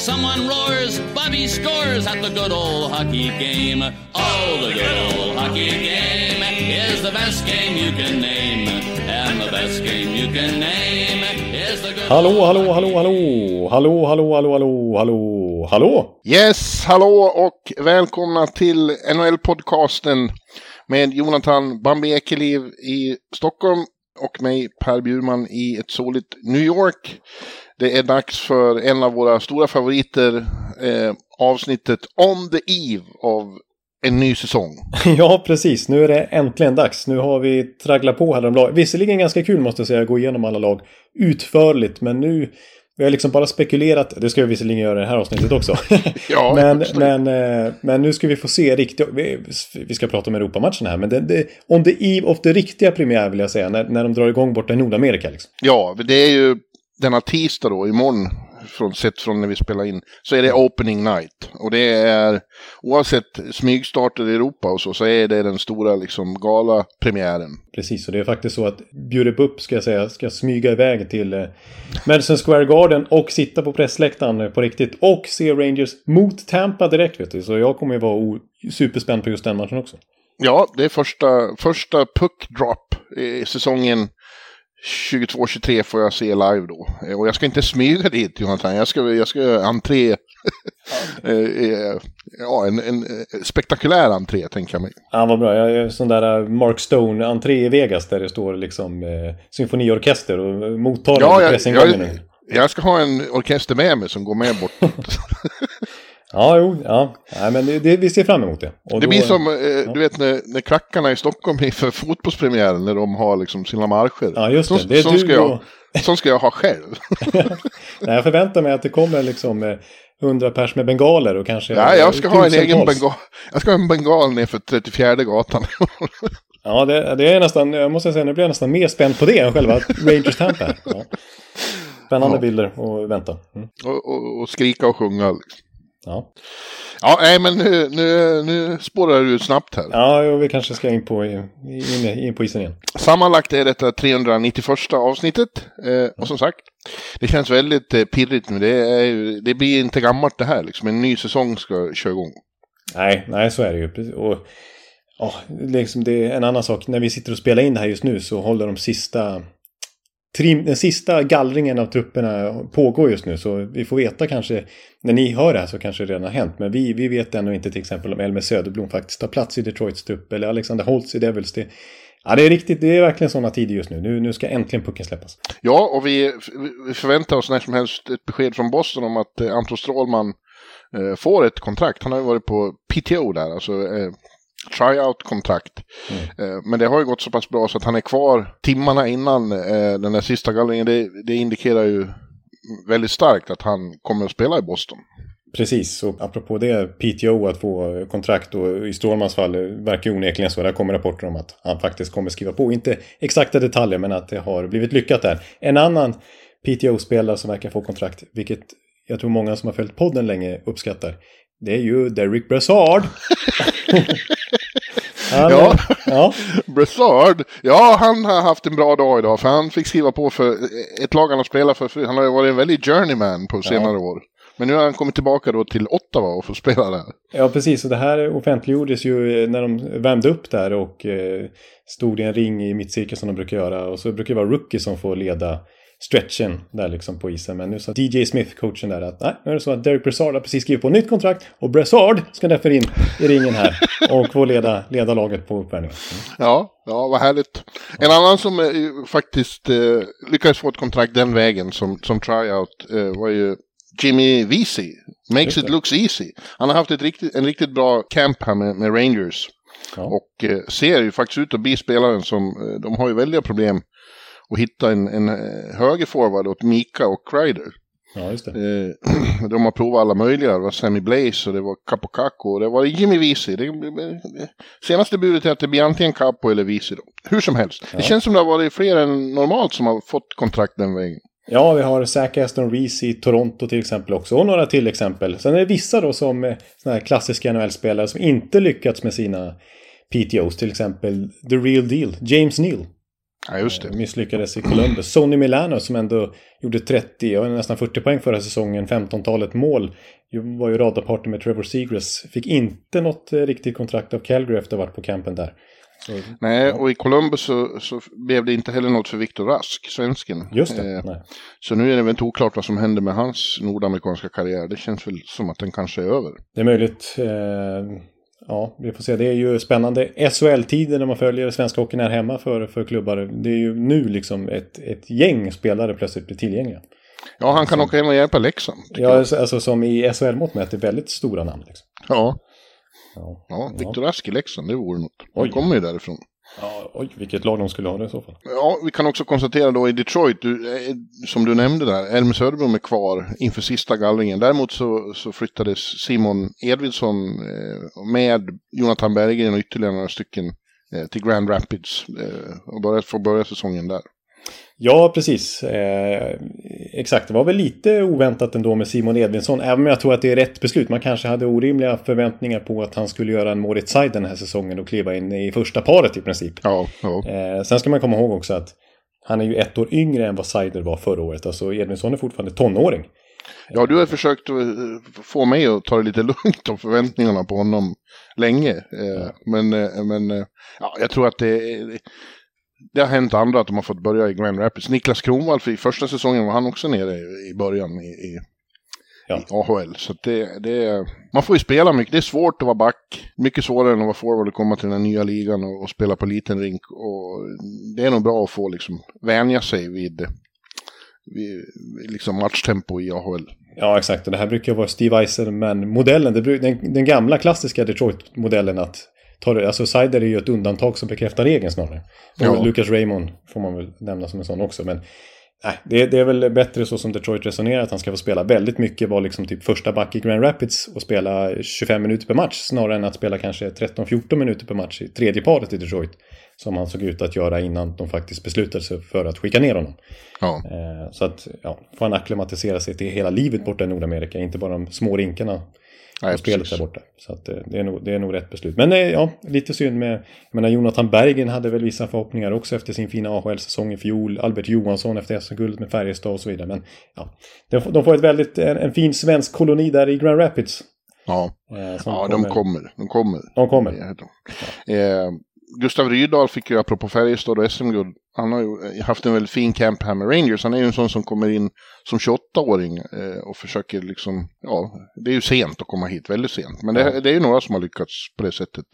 Someone roars, Bobby scores at the good old hockey game. Oh, the good old hockey game is the best game you can name. And the best game you can name is the good Hallå, hallå, hallå, hallå! Hallå, hallå, hallå, hallå, hallå, hallå! Yes, hallå och välkomna till NHL-podcasten med Jonathan Bambi Ekeliv i Stockholm och mig Per Bjurman i ett soligt New York. Det är dags för en av våra stora favoriter, eh, avsnittet On the Eve av en ny säsong. Ja, precis. Nu är det äntligen dags. Nu har vi tragglat på här de lag. Visserligen ganska kul måste jag säga, att gå igenom alla lag utförligt, men nu vi har liksom bara spekulerat, det ska vi visserligen göra i det här avsnittet också. Ja, men, men, eh, men nu ska vi få se riktigt, vi, vi ska prata om Europamatchen här, men det, det, on the eve of the riktiga premiär vill jag säga, när, när de drar igång borta i Nordamerika. Liksom. Ja, det är ju denna tisdag då, imorgon, från, sett från när vi spelar in, så är det opening night. Och det är, oavsett smygstarter i Europa och så, så är det den stora liksom gala-premiären. Precis, och det är faktiskt så att Bjurup upp ska jag säga, ska smyga iväg till eh, Madison Square Garden och sitta på pressläktaren eh, på riktigt och se Rangers mot Tampa direkt vet du. Så jag kommer ju vara superspänd på just den matchen också. Ja, det är första, första puck drop i säsongen 22-23 får jag se live då. Eh, Och jag ska inte smyga dit Jonathan, jag ska, jag ska göra entré. Eh, eh, ja, en, en spektakulär entré tänker jag mig. Ja, vad bra. Jag är sån där Mark Stone-entré i Vegas där det står liksom eh, symfoniorkester och mottagare Ja, jag, jag, jag ska ha en orkester med mig som går med bort. Ja, jo, ja. Nej, men det, det, vi ser fram emot det. Och Det då- blir som, eh, du vet när, när klackarna i Stockholm är för fotbollspremiären när de har liksom sina marscher. Ja, just det. Så, Det är du ska jag, och- sån ska jag ha själv. Nej, jag förväntar mig att det kommer liksom eh, 100 pers med bengaler och kanske... Ja, jag ska ha en egen bengal. Jag ska ha en bengal ner för 34 gatan. Ja, det, det är nästan, jag måste säga, nu blir jag nästan mer spänd på det än själva Rangers Tampa. Ja. Spännande Ja. bilder och vänta. Mm. och, och, och skrika och sjunga. Liksom. Ja. Ja, nej men nu, nu, nu spårar du ut snabbt här. ja, jo, vi kanske ska in på, in, in på isen igen. Sammanlagt är detta 391 avsnittet. Eh, och som sagt, det känns väldigt eh, pirrigt men det, är, det blir inte gammalt det här. Liksom. En ny säsong ska köra igång. Nej, nej, så är det ju. Och, ja, liksom det är en annan sak. När vi sitter och spelar in det här just nu så håller de sista... Den sista gallringen av trupperna pågår just nu. Så vi får veta kanske... När ni hör det här så kanske det redan har hänt. Men vi, vi vet ännu inte till exempel om Elmer Söderblom faktiskt tar plats i Detroits trupp. Eller Alexander Holtz i Devils. Det, ja, det är riktigt. Det är verkligen sådana tider just nu. nu. Nu ska äntligen pucken släppas. Ja, och vi, vi förväntar oss när som helst ett besked från Boston om att eh, Anton Strålman eh, får ett kontrakt. Han har ju varit på PTO där, alltså eh, tryout-kontrakt. Eh, men det har ju gått så pass bra så att han är kvar timmarna innan eh, den där sista gallringen. Det, det indikerar ju väldigt starkt att han kommer att spela i Boston. Precis, och apropå det, PTO att få kontrakt och i Strålmans fall verkar onekligen så. Där kommer rapporter om att han faktiskt kommer skriva på. Inte exakta detaljer, men att det har blivit lyckat där. En annan PTO-spelare som verkar få kontrakt, vilket jag tror många som har följt podden länge uppskattar, det är ju Derek Brassard. Han, Ja. ja. Brassard, ja han har haft en bra dag idag för han fick skriva på för ett lag han har spelat för. Han har ju varit en väldig journeyman på senare år. Men nu har han kommit tillbaka då till Ottawa och får spela där. Ja, precis. Och det här offentliggjordes ju när de värmde upp där och eh, stod i en ring i mittcirkeln som de brukar göra. Och så brukar det vara rookie som får leda stretchen där liksom på isen. Men nu sa DJ Smith, coachen där, att nej, nu är det så att Derek Brassard har precis skrivit på nytt kontrakt och Brassard ska därför in i ringen här och få leda, leda laget på uppvärmningen. Ja, ja vad härligt. En annan som eh, faktiskt eh, lyckades få ett kontrakt den vägen som, som tryout eh, var ju Jimmy Vesey. Makes it looks easy. Han har haft ett riktigt, en riktigt bra camp här med, med Rangers. Ja. Och eh, ser ju faktiskt ut att bli spelaren som, eh, de har ju väldiga problem att hitta en, en eh, högerforward åt Mika och Kreider. Ja, just det. Eh, de har provat alla möjliga. Det var Sammy Blaze och det var Capocaco och det var Jimmy Visi. Det, det, senaste budet är att det blir antingen Capo eller Visi. Då. Hur som helst. Det känns som det har varit fler än normalt som har fått kontrakt den vägen. Ja, vi har Zac Aston Reese i Toronto till exempel också. Och några till exempel. Sen är det vissa då som eh, såna här klassiska NHL-spelare som inte lyckats med sina PTOs. Till exempel The Real Deal, James Neal. Ja, just det. Eh, Misslyckades i Columbus. Sonny Milano som ändå gjorde 30 och nästan 40 poäng förra säsongen, 15-talet mål. Var ju radarpartner med Trevor Seagrass. Fick inte något eh, riktigt kontrakt av Calgary efter att ha varit på campen där. Så, Nej, och i Columbus så, så blev det inte heller något för Viktor Rask, svensken. just det. Eh, så nu är det väl inte oklart vad som händer med hans nordamerikanska karriär. Det känns väl som att den kanske är över. Det är möjligt. Eh, ja, vi får se. Det är ju spännande SHL-tider när man följer svenska hockeyn här hemma för, för klubbar. Det är ju nu liksom ett, ett gäng spelare plötsligt blir tillgängliga. Ja, han kan åka hem och hjälpa Leksand. Ja, jag. alltså, alltså som i SHL-mått mätt är väldigt stora namn. Liksom. ja. Ja. ja Viktor Rask i Leksand, det vore något. Han kommer ju därifrån. Ja, oj, vilket lag de skulle ha det i så fall. Ja, vi kan också konstatera då i Detroit, du, eh, som du nämnde där, Elmer Söderblom är kvar inför sista gallringen. Däremot så, så flyttades Simon Edvidsson eh, med Jonathan Berggren och ytterligare några stycken eh, till Grand Rapids eh, och började, får börja säsongen där. Ja, precis. Eh, exakt, det var väl lite oväntat ändå med Simon Edvinsson. Även om jag tror att det är rätt beslut. Man kanske hade orimliga förväntningar på att han skulle göra en Moritz Side den här säsongen och kliva in i första paret i princip. Ja, ja. Eh, sen ska man komma ihåg också att han är ju ett år yngre än vad Seider var förra året. Alltså Edvinsson är fortfarande tonåring. ja, du har försökt eh, få mig att ta det lite lugnt om förväntningarna på honom länge. Eh, Men, eh, men ja, jag tror att det, det har hänt andra att de har fått börja i Grand Rapids. Niklas Kronwall, för i första säsongen var han också nere i, i början i, i, Ja. i AHL. Så det, det, man får ju spela mycket. Det är svårt att vara back. Mycket svårare än att vara forward och komma till den här nya ligan och, och spela på liten rink. Och det är nog bra att få liksom vänja sig vid, vid, liksom matchtempo i AHL. Ja, exakt. Och det här brukar vara Steve Eisenman-modellen. Det bru- Den, den gamla klassiska Detroit-modellen att ta det, alltså Seider är ju ett undantag som bekräftar regeln snarare. Ja. Och Lucas Raymond får man väl nämna som en sån också. Men nej, det, det är väl bättre så som Detroit resonerar att han ska få spela väldigt mycket, vara liksom typ första back i Grand Rapids och spela 25 minuter per match snarare än att spela kanske 13-14 minuter per match i tredje paret i Detroit. Som han såg ut att göra innan de faktiskt beslutade sig för att skicka ner honom. Ja. Eh, Så att, ja, får han acklimatisera sig till hela livet borta i Nordamerika, inte bara de små rinkarna Nej, spelet där borta. Så att eh, det är, nog, det är nog rätt beslut. Men eh, ja, lite synd med, jag menar Jonathan Bergen hade väl vissa förhoppningar också efter sin fina AHL-säsong i fjol. Albert Johansson efter SM-guldet med Färjestad och så vidare. Men ja, de, får- de får ett väldigt, en, en fin svensk koloni där i Grand Rapids. Ja, eh, ja de kommer. De kommer. De kommer. Ja, Eh, Gustav Rydahl fick ju, apropå Färjestad och SM-guld, han har ju eh, haft en väldigt fin camp här med Rangers. Han är ju en sån som kommer in som 28-åring eh, och försöker liksom, ja, det är ju sent att komma hit, väldigt sent. Men det, det är ju några som har lyckats på det sättet.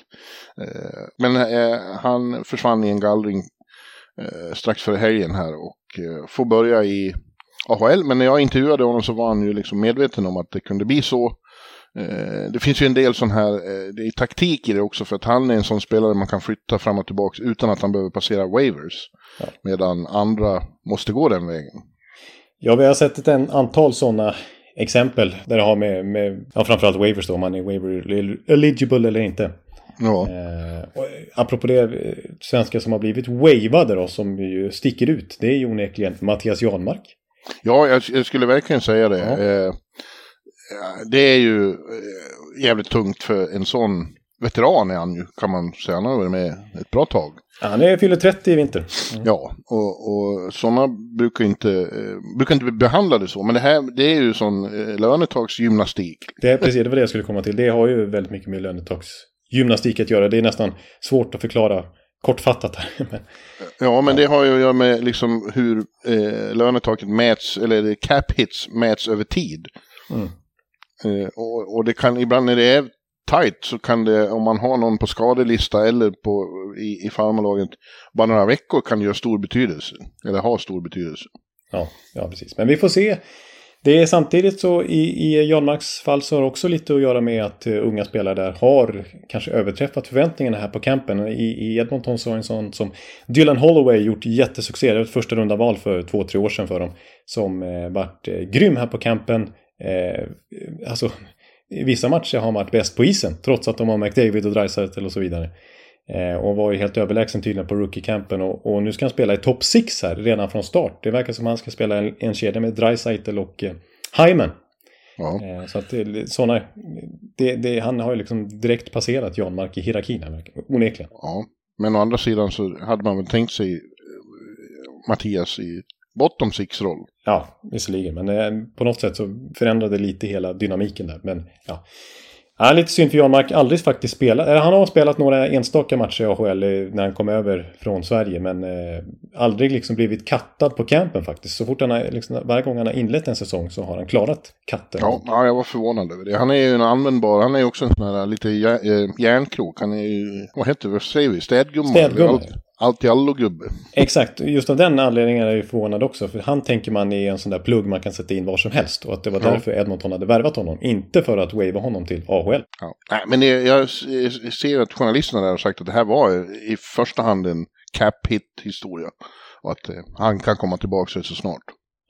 Eh, men eh, han försvann i en gallring strax före helgen här och får börja i AHL. Men när jag intervjuade honom så var han ju liksom medveten om att det kunde bli så. Eh, Det finns ju en del sån här, eh, det är taktik i det också för att han är en sån spelare man kan flytta fram och tillbaka utan att han behöver passera waivers. Ja. Medan andra måste gå den vägen. Ja, vi har sett ett antal sådana exempel där det har med, med ja, framförallt waivers då, om man är waiver eligible eller inte. Ja, Eh, och, eh, apropå det, svenskar som har blivit wavade då, som ju sticker ut, det är ju onekligen Mattias Janmark. ja jag, jag skulle verkligen säga det. Ja. Eh, Det är ju eh, jävligt tungt för en sån veteran är han ju, kan man säga. Han har varit med ett bra tag. Han är fyller 30 i vinter. Ja, och, och sådana brukar inte, eh, brukar inte bli behandlade så. Men det här, det är ju sån eh, lönetagsgymnastik. Det är precis det var det jag skulle komma till. Det har ju väldigt mycket med lönetagsgymnastik att göra. Det är nästan svårt att förklara kortfattat här. Men, Ja, men det har ju att göra med liksom hur eh, lönetaket mäts, eller cap hits mäts över tid. Mm. Eh, och, och det kan ibland när det är tight så kan det, om man har någon på skadelista eller på, i, i farmarlaget, bara några veckor kan det göra stor betydelse. Eller ha stor betydelse. ja, ja, precis. Men vi får se. Det är samtidigt så i, i Jan Marks fall så har det också lite att göra med att uh, unga spelare där har kanske överträffat förväntningarna här på campen. I, i Edmonton så har en sån som Dylan Holloway gjort jättesuccé. Det var ett första runda val för två, tre år sedan för dem. Som uh, vart uh, grym här på campen. Uh, alltså, i vissa matcher har han varit bäst på isen trots att de har McDavid och Dreisaitl och så vidare. Eh, och var ju helt överlägsen tydligen på rookie-campen. Och, och, nu ska han spela i top 6 här redan från start. Det verkar som att han ska spela en, en kedja med Dreisaitl och eh, Hyman. Ja. Eh, så att såna, det, det, han har ju liksom direkt passerat Jan Mark i hierarkin onekligen. Ja, men å andra sidan så hade man väl tänkt sig eh, Mattias i bottom six-roll. Ja, visserligen. Men eh, på något sätt så förändrade lite hela dynamiken där. Men ja, Ja, lite synd för Jan Mark aldrig faktiskt spelat. Han har spelat några enstaka matcher i AHL när han kom över från Sverige. Men eh, aldrig liksom blivit kattad på campen faktiskt. Så fort han har, liksom, varje gång han har inlett en säsong så har han klarat katten. Ja, ja jag var förvånad över det. Han är ju en användbar, han är också en sån här lite järnkrok. Han är ju, vad heter det, vad säger vi, städgumma? Städgumma allt i allo-gubbe. Exakt, just av den anledningen är jag förvånad också. För han tänker man är en sån där plugg man kan sätta in var som helst. Och att det var ja. därför Edmonton hade värvat honom. Inte för att wava honom till AHL. Ja. Nej, men jag ser att journalisterna där har sagt att det här var i första hand en cap-hit-historia. Och att eh, han kan komma tillbaka så snart.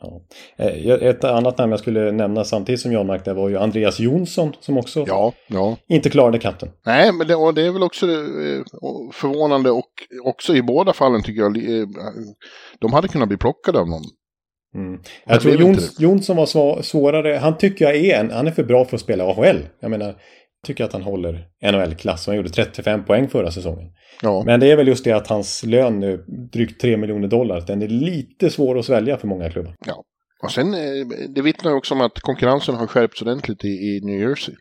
Ja. Eh, ett annat namn jag skulle nämna samtidigt som Jan Mark där var ju Andreas Jonsson som också ja, ja. inte klarade katten. Nej, men det, och det är väl också eh, förvånande och också i båda fallen tycker jag. Eh, de hade kunnat bli plockade av någon. Mm. Jag tror Jons, Jonsson var svårare. Han tycker jag är en, han är för bra för att spela AHL. Jag menar, tycker att han håller NHL-klass. Han gjorde 35 poäng förra säsongen. Ja. Men det är väl just det att hans lön nu, drygt 3 miljoner dollar, den är lite svår att svälja för många klubbar. Ja, och sen eh, det vittnar ju också om att konkurrensen har skärpts ordentligt i, i New Jersey.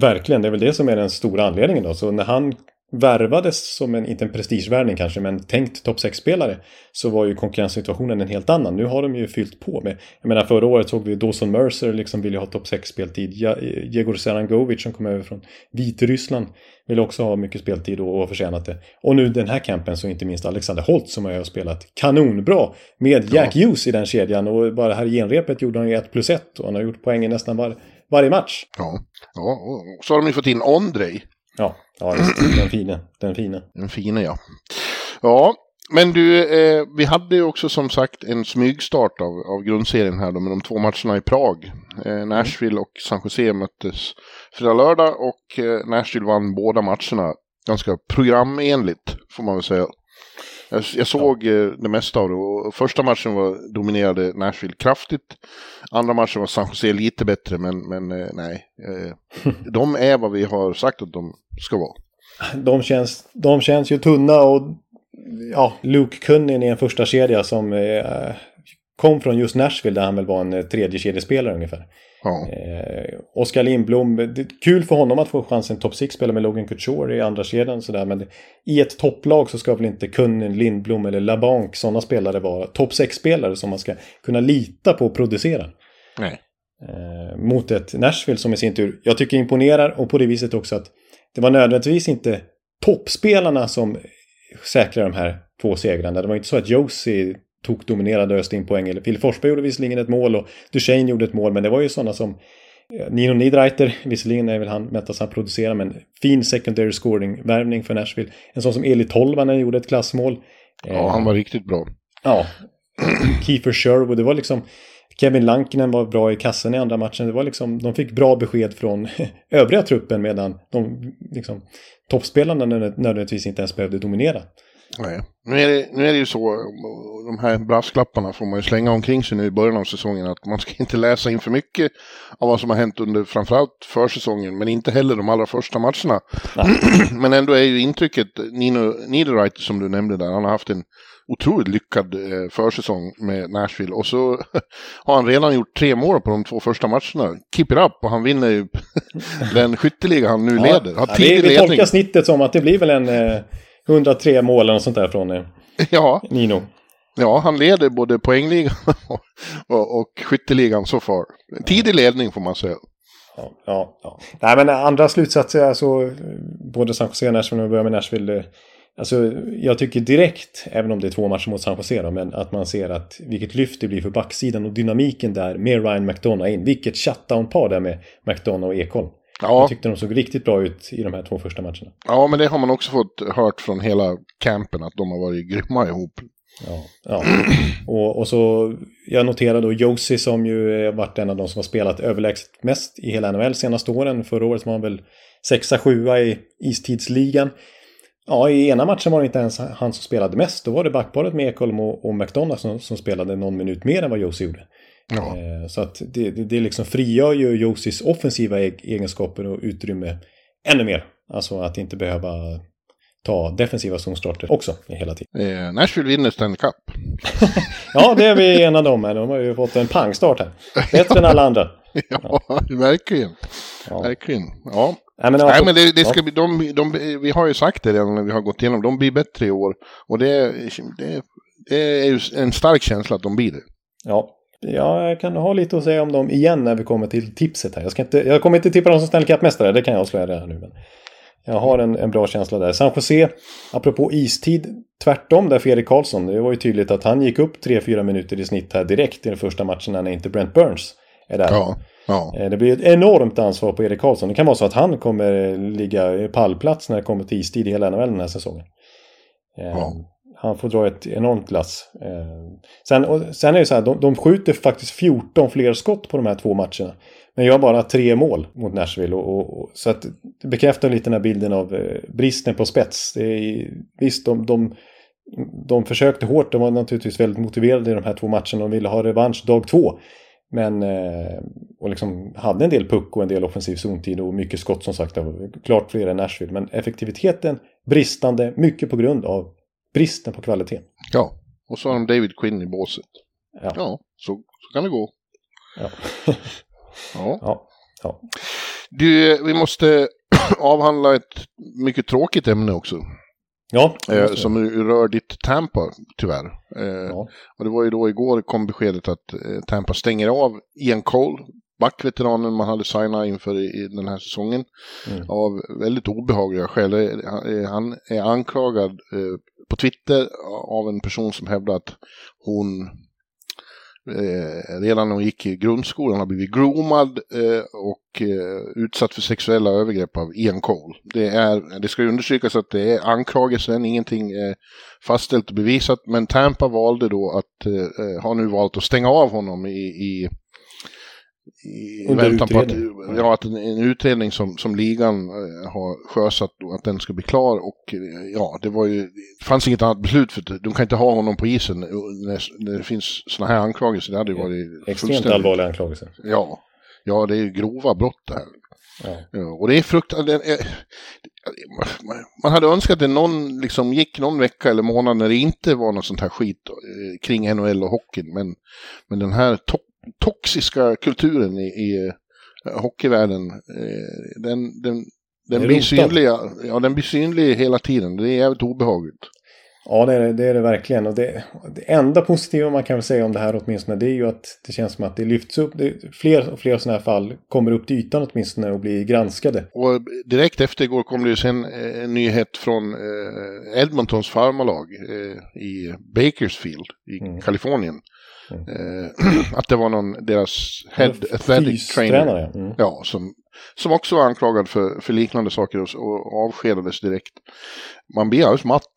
Verkligen, det är väl det som är den stora anledningen då. Så när han värvades som en, inte en prestigevärvning kanske, men tänkt topp 6-spelare så var ju konkurrenssituationen en helt annan. Nu har de ju fyllt på med, jag menar förra året såg vi Dawson Mercer liksom ville ha topp 6-speltid. Jegor Serangovic som kom över från Vitryssland ville också ha mycket speltid och, och förtjänat det. Och nu den här campen så inte minst Alexander Holt som har spelat kanonbra med Jack ja. Hughes i den kedjan och bara här i genrepet gjorde han ju 1 plus 1 och han har gjort poäng i nästan var, varje match. Ja, ja och så har de ju fått in Ondrej Ja, ja den fina. Den fina. Den fina, ja. Ja, men du, eh, vi hade ju också som sagt en smygstart av, av grundserien här då med de två matcherna i Prag. Eh, Nashville och San Jose möttes fredag lördag och eh, Nashville vann båda matcherna ganska programenligt får man väl säga. Jag, jag såg ja. Eh, det mesta av det och första matchen var, dominerade Nashville kraftigt. Andra matchen var San Jose lite bättre men, men eh, nej. Eh, de är vad vi har sagt att de ska vara. De känns, de känns ju tunna och ja, Luke Cunnin är en första kedja som eh, kom från just Nashville där han väl var en tredje kedjespelare ungefär. Ja. Eh, Oskar Lindblom, det är kul för honom att få chansen topp 6 spela med Logan Couture i andra kedjan sådär. Men i ett topplag så ska väl inte Kunnen, Lindblom eller LaBanc sådana spelare vara topp 6-spelare som man ska kunna lita på att producera. Nej. Eh, mot ett Nashville som i sin tur, jag tycker imponerar och på det viset också att det var nödvändigtvis inte toppspelarna som säkrade de här två segrarna. Det var inte så att Josie tog dominerade och öste in poäng. Phil Forsberg gjorde visserligen ett mål och Duchene gjorde ett mål. Men det var ju sådana som eh, Nino Niederreiter, visserligen är väl han mättas han producerar, men fin secondary scoring-värvning för Nashville. En sån som Eli Tolvanen gjorde ett klassmål. Ja, han var riktigt bra. Ja. Kiefer Sherwood, det var liksom... Kevin Lankinen var bra i kassen i andra matchen. Det var liksom, de fick bra besked från övriga truppen medan de liksom, toppspelarna nödvändigtvis inte ens behövde dominera. Nej. Nu, är det, nu är det ju så, de här brasklapparna får man ju slänga omkring sig nu i början av säsongen, att man ska inte läsa in för mycket av vad som har hänt under framförallt försäsongen, men inte heller de allra första matcherna. men ändå är ju intrycket, Nino Niederreiter som du nämnde där, han har haft en otroligt lyckad eh, försäsong med Nashville. Och så har han redan gjort tre mål på de två första matcherna. Keep it up och han vinner ju den skytteliga han nu ja, leder. Har ja, vi, vi tolkar snittet som att det blir väl en eh, 103 mål eller sånt där från eh, ja. Nino. Ja, han leder både poängligan och, och, och skytteligan så far. Tidig ledning får man säga. Ja, ja, ja. Nej, men andra slutsatser, alltså både San Jose och Nashville, om vi börjar med Nashville. Alltså, jag tycker direkt, även om det är två matcher mot San Jose då, men att man ser att vilket lyft det blir för backsidan och dynamiken där med Ryan McDonough in. Vilket shutdown-par där med McDonough och Ekholm. Ja. Jag tyckte de såg riktigt bra ut i de här två första matcherna. ja, men det har man också fått hört från hela campen att de har varit grymma ihop. Ja, ja. Och, och så jag noterade då Josie som ju eh, varit en av de som har spelat överlägset mest i hela NHL senaste åren. Förra året var han väl sexa, sjua i istidsligan. Ja, i ena matchen var det inte ens han som spelade mest. Då var det backparet med Ekholm och, och McDonough som, som spelade någon minut mer än vad Josie gjorde. Ja. Eh, så att det, det, det liksom frigör ju Josies offensiva e- egenskaper och utrymme ännu mer. Alltså att inte behöva ta defensiva zonstarter också hela tiden. Eh, Nashville vinner Stanley Cup. Ja, det är vi enade om. De har ju fått en pangstart här. Bättre än alla andra. ja, verkligen. Ja. Verkligen. Ja. Nej, men, Nej, men det, det ska ja. bli, de, de, vi har ju sagt det redan när vi har gått igenom, de blir bättre i år. Och det, det, det är ju en stark känsla att de blir det. Ja. Ja, jag kan ha lite att säga om dem igen när vi kommer till tipset här. Jag, ska inte, jag kommer inte tippa dem som Stanley Cup-mästare, det kan jag avslöja redan nu. Men jag har en, en bra känsla där. San Jose, apropå istid, tvärtom där för Erik Karlsson. Det var ju tydligt att han gick upp 3-4 minuter i snitt här direkt i den första matchen när inte Brent Burns är där. Ja, ja. Eh, Det blir ett enormt ansvar på Erik Karlsson. Det kan vara så att han kommer ligga i pallplats när det kommer till istid i hela NHL den här säsongen. Ja. Han får dra ett enormt lass. Eh, Sen, och sen är det så här, de, de skjuter faktiskt 14 fler skott på de här två matcherna. Men gör bara tre mål mot Nashville. Och, och, och, så att det bekräftar lite den här bilden av eh, bristen på spets. Det är, visst, de, de, de försökte hårt. De var naturligtvis väldigt motiverade i de här två matcherna. De ville ha revansch dag två. Men, eh, och liksom hade en del puck och en del offensiv zontid och mycket skott som sagt. Klart fler än Nashville. Men effektiviteten bristande, mycket på grund av bristen på kvalitet. ja. Och så har de David Quinn i båset. Ja. Ja, så, så kan det gå. Ja. Ja. Ja. ja. Du, vi måste avhandla ett mycket tråkigt ämne också. ja. Eh, som rör ditt Tampa, tyvärr. Eh, ja. Och det var ju då igår kom beskedet att eh, Tampa stänger av Ian Cole, backveteranen man hade signat inför i, i den här säsongen. Mm. Av väldigt obehagliga skäl. Eh, Han, eh, han är anklagad eh, på Twitter av en person som hävdar att hon eh, redan när hon gick i grundskolan har blivit groomad eh, och eh, utsatt för sexuella övergrepp av Ian Cole. Det, är, det ska ju understrykas att det är anklagelsen, ingenting eh, fastställt och bevisat, men Tampa valde då att, eh, eh, har nu valt att stänga av honom i, i i Under väntan på att, utredning. ja, att en, en utredning som, som ligan eh, har sjösatt, då, att den ska bli klar. Och eh, ja, det var ju, det fanns inget annat beslut för de kan inte ha honom på isen när, när det finns sådana här anklagelser. Det hade ju varit Extremt allvarliga anklagelser. Ja, ja, det är ju grova brott det här. Ja. Och det är fruktansvärt. Man hade önskat att det någon, liksom, gick någon vecka eller månad när det inte var något sånt här skit eh, kring NHL och hockeyn. Men, men den här to toxiska kulturen i, i eh, hockeyvärlden, eh, den, den, den, blir synlig, ja, den blir synlig hela tiden. Det är jävligt obehagligt. Ja, det är det, det, är det verkligen. Och det, det enda positiva man kan säga om det här åtminstone det är ju att det känns som att det lyfts upp. Det, fler och fler sådana här fall kommer upp till ytan åtminstone och blir granskade. Och direkt efter igår kom det ju sen eh, en nyhet från eh, Edmontons farmarlag eh, i Bakersfield i Mm. Kalifornien. Mm. Eh, att det var någon, deras head athletic trainer. Mm. Ja, som, som också var anklagad för, för liknande saker och, och avskedades direkt. Man blir alldeles matt.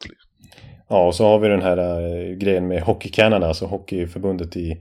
Ja, och så har vi den här eh, grejen med Hockey Canada, alltså hockeyförbundet i,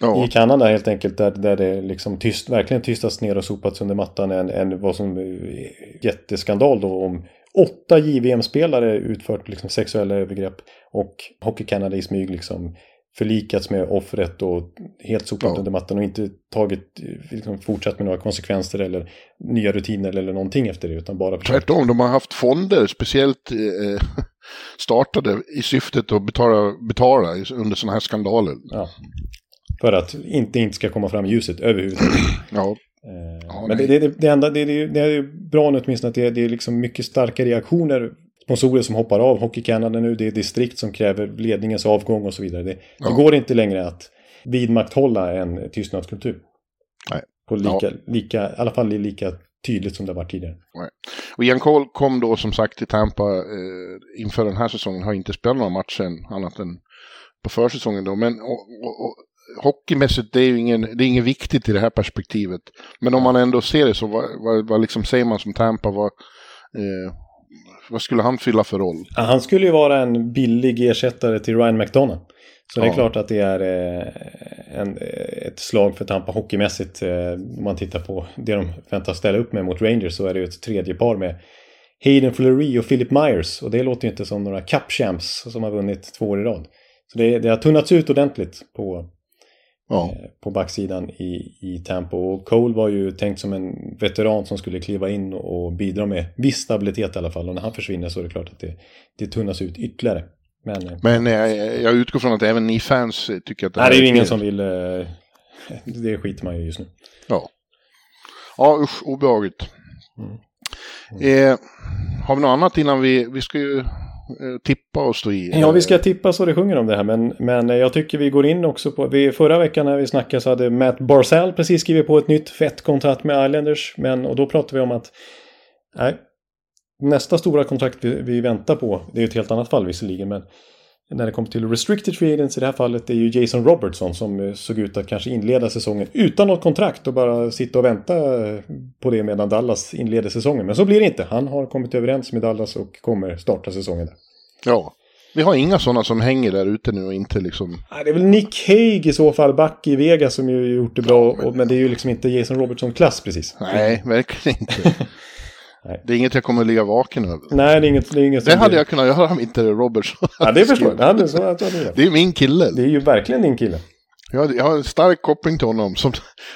Ja, i Kanada helt enkelt. Där, där det liksom tyst, verkligen tystats ner och sopats under mattan än, än vad som eh, jätteskandal då om åtta JVM-spelare utfört liksom sexuella övergrepp och Hockey Canada i smyg liksom förlikats med offret och helt sopat Ja. under mattan och inte tagit, liksom fortsatt med några konsekvenser eller nya rutiner eller någonting efter det utan bara försökt. tvärtom, de har haft fonder speciellt eh, startade i syftet att betala, betala under sådana här skandaler. Ja. För att inte, inte ska komma fram i ljuset överhuvudtaget. Ja, Eh, Ja, men det, det, det, enda, det, det, det är ju bra nu åtminstone att det, det är liksom mycket starka reaktioner. Sponsorer som hoppar av Hockey Canada nu, det är distrikt som kräver ledningens avgång och så vidare. Det, Ja. det går inte längre att vidmakthålla en tystnadskultur. Nej. På lika, lika, I alla fall lika tydligt som det varit tidigare. Och Ian Cole kom då som sagt till Tampa eh, inför den här säsongen, har inte spelat några matcher annat än på försäsongen då. Men och, och, och, hockeymässigt det är ju ingen, det är ingen viktigt i det här perspektivet. Men om man ändå ser det så, vad, vad, vad liksom säger man som Tampa? Vad, eh, vad skulle han fylla för roll? Han skulle ju vara en billig ersättare till Ryan McDonough. Så det är klart att det är eh, en, ett slag för Tampa hockeymässigt. Eh, om man tittar på det de väntar ställa upp med mot Rangers så är det ju ett tredje par med Hayden Fleury och Philip Myers. Och det låter ju inte som några cup champs som har vunnit två år i rad. Så det, det har tunnats ut ordentligt på, Ja. eh, på backsidan i, i Tampa. Och Cole var ju tänkt som en veteran som skulle kliva in och bidra med viss stabilitet i alla fall. Och när han försvinner så är det klart att det, det tunnas ut ytterligare. Men, eh, Men eh, jag utgår från att även ni fans tycker att det nej, här det är ju ingen som vill... Det skiter man ju just nu. Ja. Ja, usch, obehagligt. Mm. Eh, har vi något annat innan vi... Vi ska ju tippa och stå i. Ja, vi ska tippa så det sjunger om det här, men, men jag tycker vi går in också på... Vi, förra veckan när vi snackade så hade Matt Barzell precis skrivit på ett nytt fett kontrakt med Islanders, men och då pratade vi om att... Nej, nästa stora kontrakt vi, vi väntar på, det är ett helt annat fall visserligen, men när det kommer till restricted free agents i det här fallet är ju Jason Robertson som eh, såg ut att kanske inleda säsongen utan något kontrakt och bara sitta och vänta eh, på det medan Dallas inleder säsongen. Men så blir det inte. Han har kommit överens med Dallas och kommer starta säsongen där. Ja. Vi har inga sådana som hänger där ute nu och inte liksom... Nej, det är väl Nick Haig i så fall, back i Vegas som ju gjort det bra. och, men det är ju liksom inte Jason Robertson-klass precis. Nej, verkligen inte. Nej. Det är inget jag kommer att ligga vaken över. Nej, det är inget... Det, är inget Det hade jag kunnat göra om inte Robertson Ja, det förstår jag. Det så, jag det, är min kille. det är ju verkligen din kille. Jag har, jag har en stark koppling till honom som,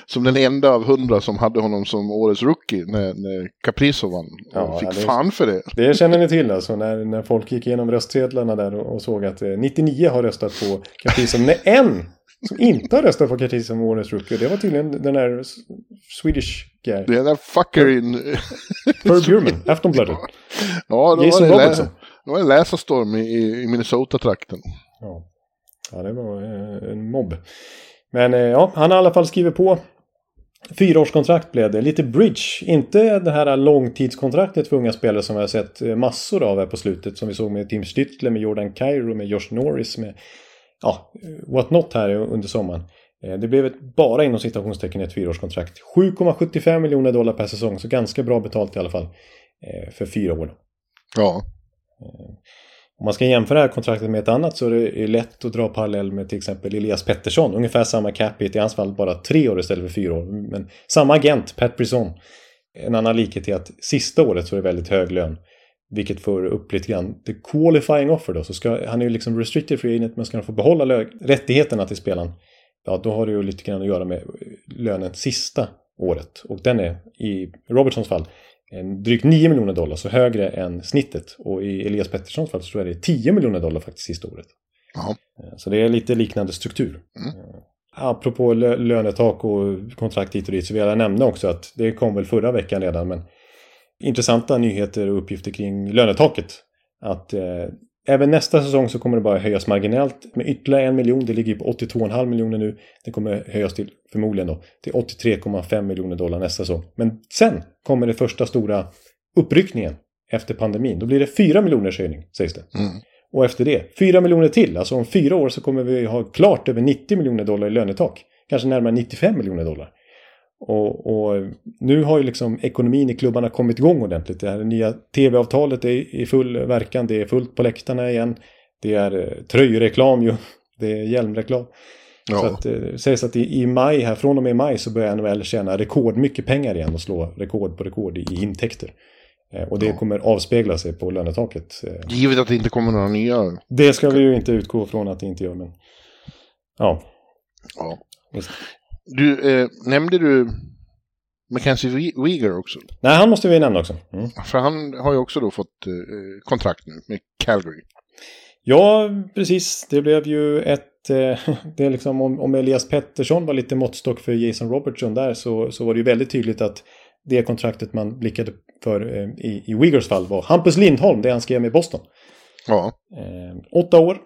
som den enda av hundra som hade honom som årets rookie när, när Caprizo vann. Ja, fick ja, det- fan för det. Det känner ni till alltså, när, när folk gick igenom röstsedlarna där och, och såg att eh, 99 har röstat på Caprice men en som inte har röstat på Caprice som årets rookie. Det var tydligen den där Swedish guy. Det är där fucker in... Per Bjurman, Aftonbladet. ja, då Jason var det, Robertson. då var det läsarstorm i, i Minnesota-trakten. Ja. ja, det var eh, en mobb. Men eh, ja, han har i alla fall skrivit på. Fyraårskontrakt blev det. Lite bridge. Inte det här långtidskontraktet för unga spelare som vi har sett eh, massor av här på slutet. Som vi såg med Tim Stützle, med Jordan Cairo, med Josh Norris, med ja, what not här under sommaren. Eh, Det blev ett, bara inom citationstecken ett fyraårskontrakt. 7,75 miljoner dollar per säsong, så ganska bra betalt i alla fall. eh, För fyra år. Ja. Om man ska jämföra det här kontraktet med ett annat så är det lätt att dra parallell med till exempel Elias Pettersson. Ungefär samma capita, i hans fall bara tre år istället för fyra år. Men samma agent, Pat Brisson. En annan likhet är att sista året så är det väldigt hög lön. Vilket får upp lite grann the qualifying offer då. Så ska, han är ju liksom restricted free agent men ska han få behålla rättigheterna till spelaren. Ja, då har det ju lite grann att göra med lönen sista året. Och den är i Robertsons fall drygt 9 miljoner dollar, så högre än snittet. Och i Elias Petterssons fall så tror jag det är 10 miljoner dollar faktiskt sista året. Ja. Eh, Så det är lite liknande struktur. Mm. Eh, Apropå lö- lönetak och kontrakt hit och dit så vill jag nämna också att det kom väl förra veckan redan, men intressanta nyheter och uppgifter kring lönetaket. Att eh, även nästa säsong så kommer det bara höjas marginellt med ytterligare en miljon. Det ligger på 82,5 miljoner nu. Det kommer höjas till, förmodligen då, till 83,5 miljoner dollar nästa säsong. Men sen kommer det första stora uppryckningen efter pandemin. Då blir det 4 miljoners höjning, sägs det. Mm. Och efter det, 4 miljoner till. Alltså om fyra år så kommer vi ha klart över 90 miljoner dollar i lönetak. Kanske närmare 95 miljoner dollar. Och, och nu har ju liksom ekonomin i klubbarna kommit igång ordentligt. Det här nya tv-avtalet är i full verkan. Det är fullt på läktarna igen. Det är eh, tröjreklam ju. Det är hjälmreklam. Så Ja. att, eh, det sägs att i, i maj, här, från och med maj så börjar NHL tjäna rekordmycket pengar igen och slå rekord på rekord i, intäkter. Eh, och det Ja. kommer avspegla sig på lönetaket. Givet att det inte kommer några nya. det ska vi ju inte utgå från att det inte gör, men... Ja, Ja. Du, eh, nämnde du Mackenzie We- Weegar också? Nej, han måste vi nämna också. Mm. För han har ju också då fått eh, kontrakt nu med Calgary. Ja, precis. Det blev ju ett... Eh, det är liksom om, om Elias Pettersson var lite måttstock för Jason Robertson där så, så var det ju väldigt tydligt att det kontraktet man blickade för eh, i, i Uyghurs fall var Hampus Lindholm, det han skrev med Boston. Ja. Eh, åtta år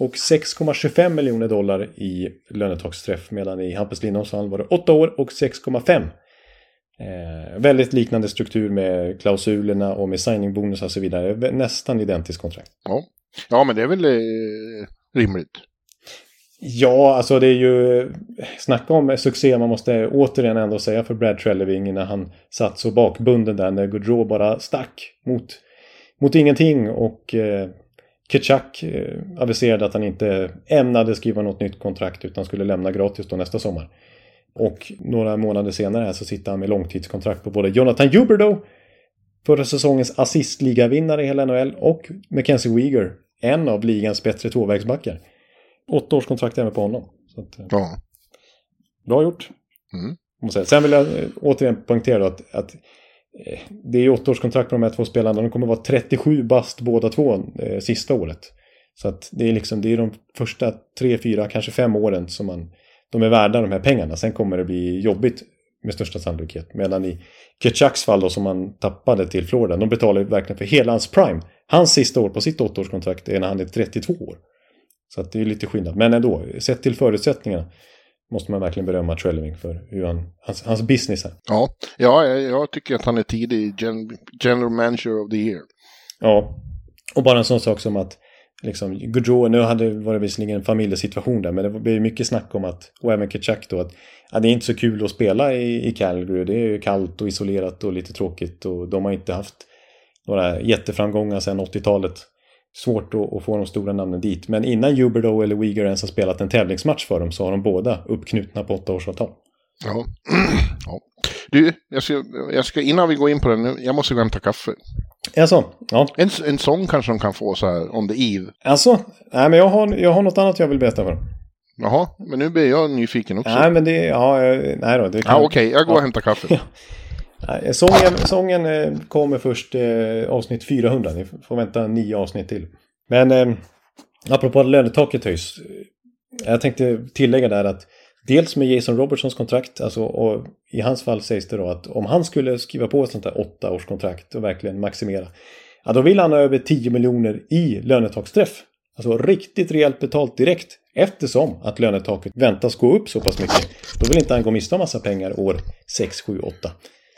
och 6,25 miljoner dollar i lönetaksträff medan i Hampus Lindholms fall var det åtta år och 6,5 Eh, väldigt liknande struktur med klausulerna och med signingbonus och så vidare. Nästan identiskt kontrakt. Ja, ja men det är väl eh, rimligt. Ja, alltså det är ju... Snacka om succé. Man måste återigen ändå säga för Brad Trelleving när han satt så bakbunden där när Gaudreau bara stack mot, mot ingenting. Och eh, Kitchak eh, aviserade att han inte ämnade skriva något nytt kontrakt utan skulle lämna gratis då nästa sommar. Och några månader senare här så sitter han med långtidskontrakt på både Jonathan Huberdo, förra säsongens assistligavinnare i hela NHL, och Mackenzie Weegar, en av ligans bättre tvåvägsbackar. Åtta års kontrakt även på honom. Så att, eh, Ja. Bra gjort. Mm. Sen vill jag eh, återigen poängtera att, att Eh, det är åtta års kontrakt på de här två spelarna. De kommer vara 37 bast båda två eh, sista året. Så att det är liksom det är de första tre, fyra, kanske fem åren som man, de är värda de här pengarna. Sen kommer det bli jobbigt med största sannolikhet. Medan i Ketchaks fall då som man tappade till Florida, de betalar ju verkligen för hela hans prime. Hans sista år på sitt åttaårskontrakt är när han är 32 år. Så att det är lite skillnad. Men ändå, sett till förutsättningarna måste man verkligen berömma Trelleving för hur han, hans, hans business är. Ja, ja jag, tycker att han är tidig gen, general manager of the year. Ja, och bara en sån sak som att liksom, Gaudreau, nu hade det varit visserligen en familjesituation där, men det blev mycket snack om att, och även Kitchak då, att ja, det är inte så kul att spela i, i Calgary. Det är ju kallt och isolerat och lite tråkigt och de har inte haft några jätteframgångar sedan 80-talet. Svårt att, att få de stora namnen dit. Men innan Huberdo eller Uyghur ens har spelat en tävlingsmatch för dem så har de båda uppknutna på åttaårsavtal. Ja. ja. Du, jag ska, jag ska, innan vi går in på det nu, jag måste gå och hämta kaffe. Alltså, ja. En, en sång kanske de kan få så här, on the eve. Alltså, nej men jag har, jag har något annat jag vill berätta för dem. Jaha, men nu blir jag nyfiken också. Nej men det, ja, eh, nej då. Det kan, Ja, okej, jag går och hämtar kaffe. Nej, eh, sången, sången eh, kommer först eh, avsnitt 400. Ni får vänta nio avsnitt till. Men eh, apropå att lönetaket höjs. Eh, jag tänkte tillägga där att dels med Jason Robertsons kontrakt, alltså, och i hans fall sägs det då att om han skulle skriva på ett sånt där åttaårskontrakt och verkligen maximera, ja då vill han ha över 10 miljoner i lönetaksträff. Alltså riktigt rejält betalt direkt eftersom att lönetaket väntas gå upp så pass mycket. Då vill inte han gå miste om massa pengar år 6, 7, 8.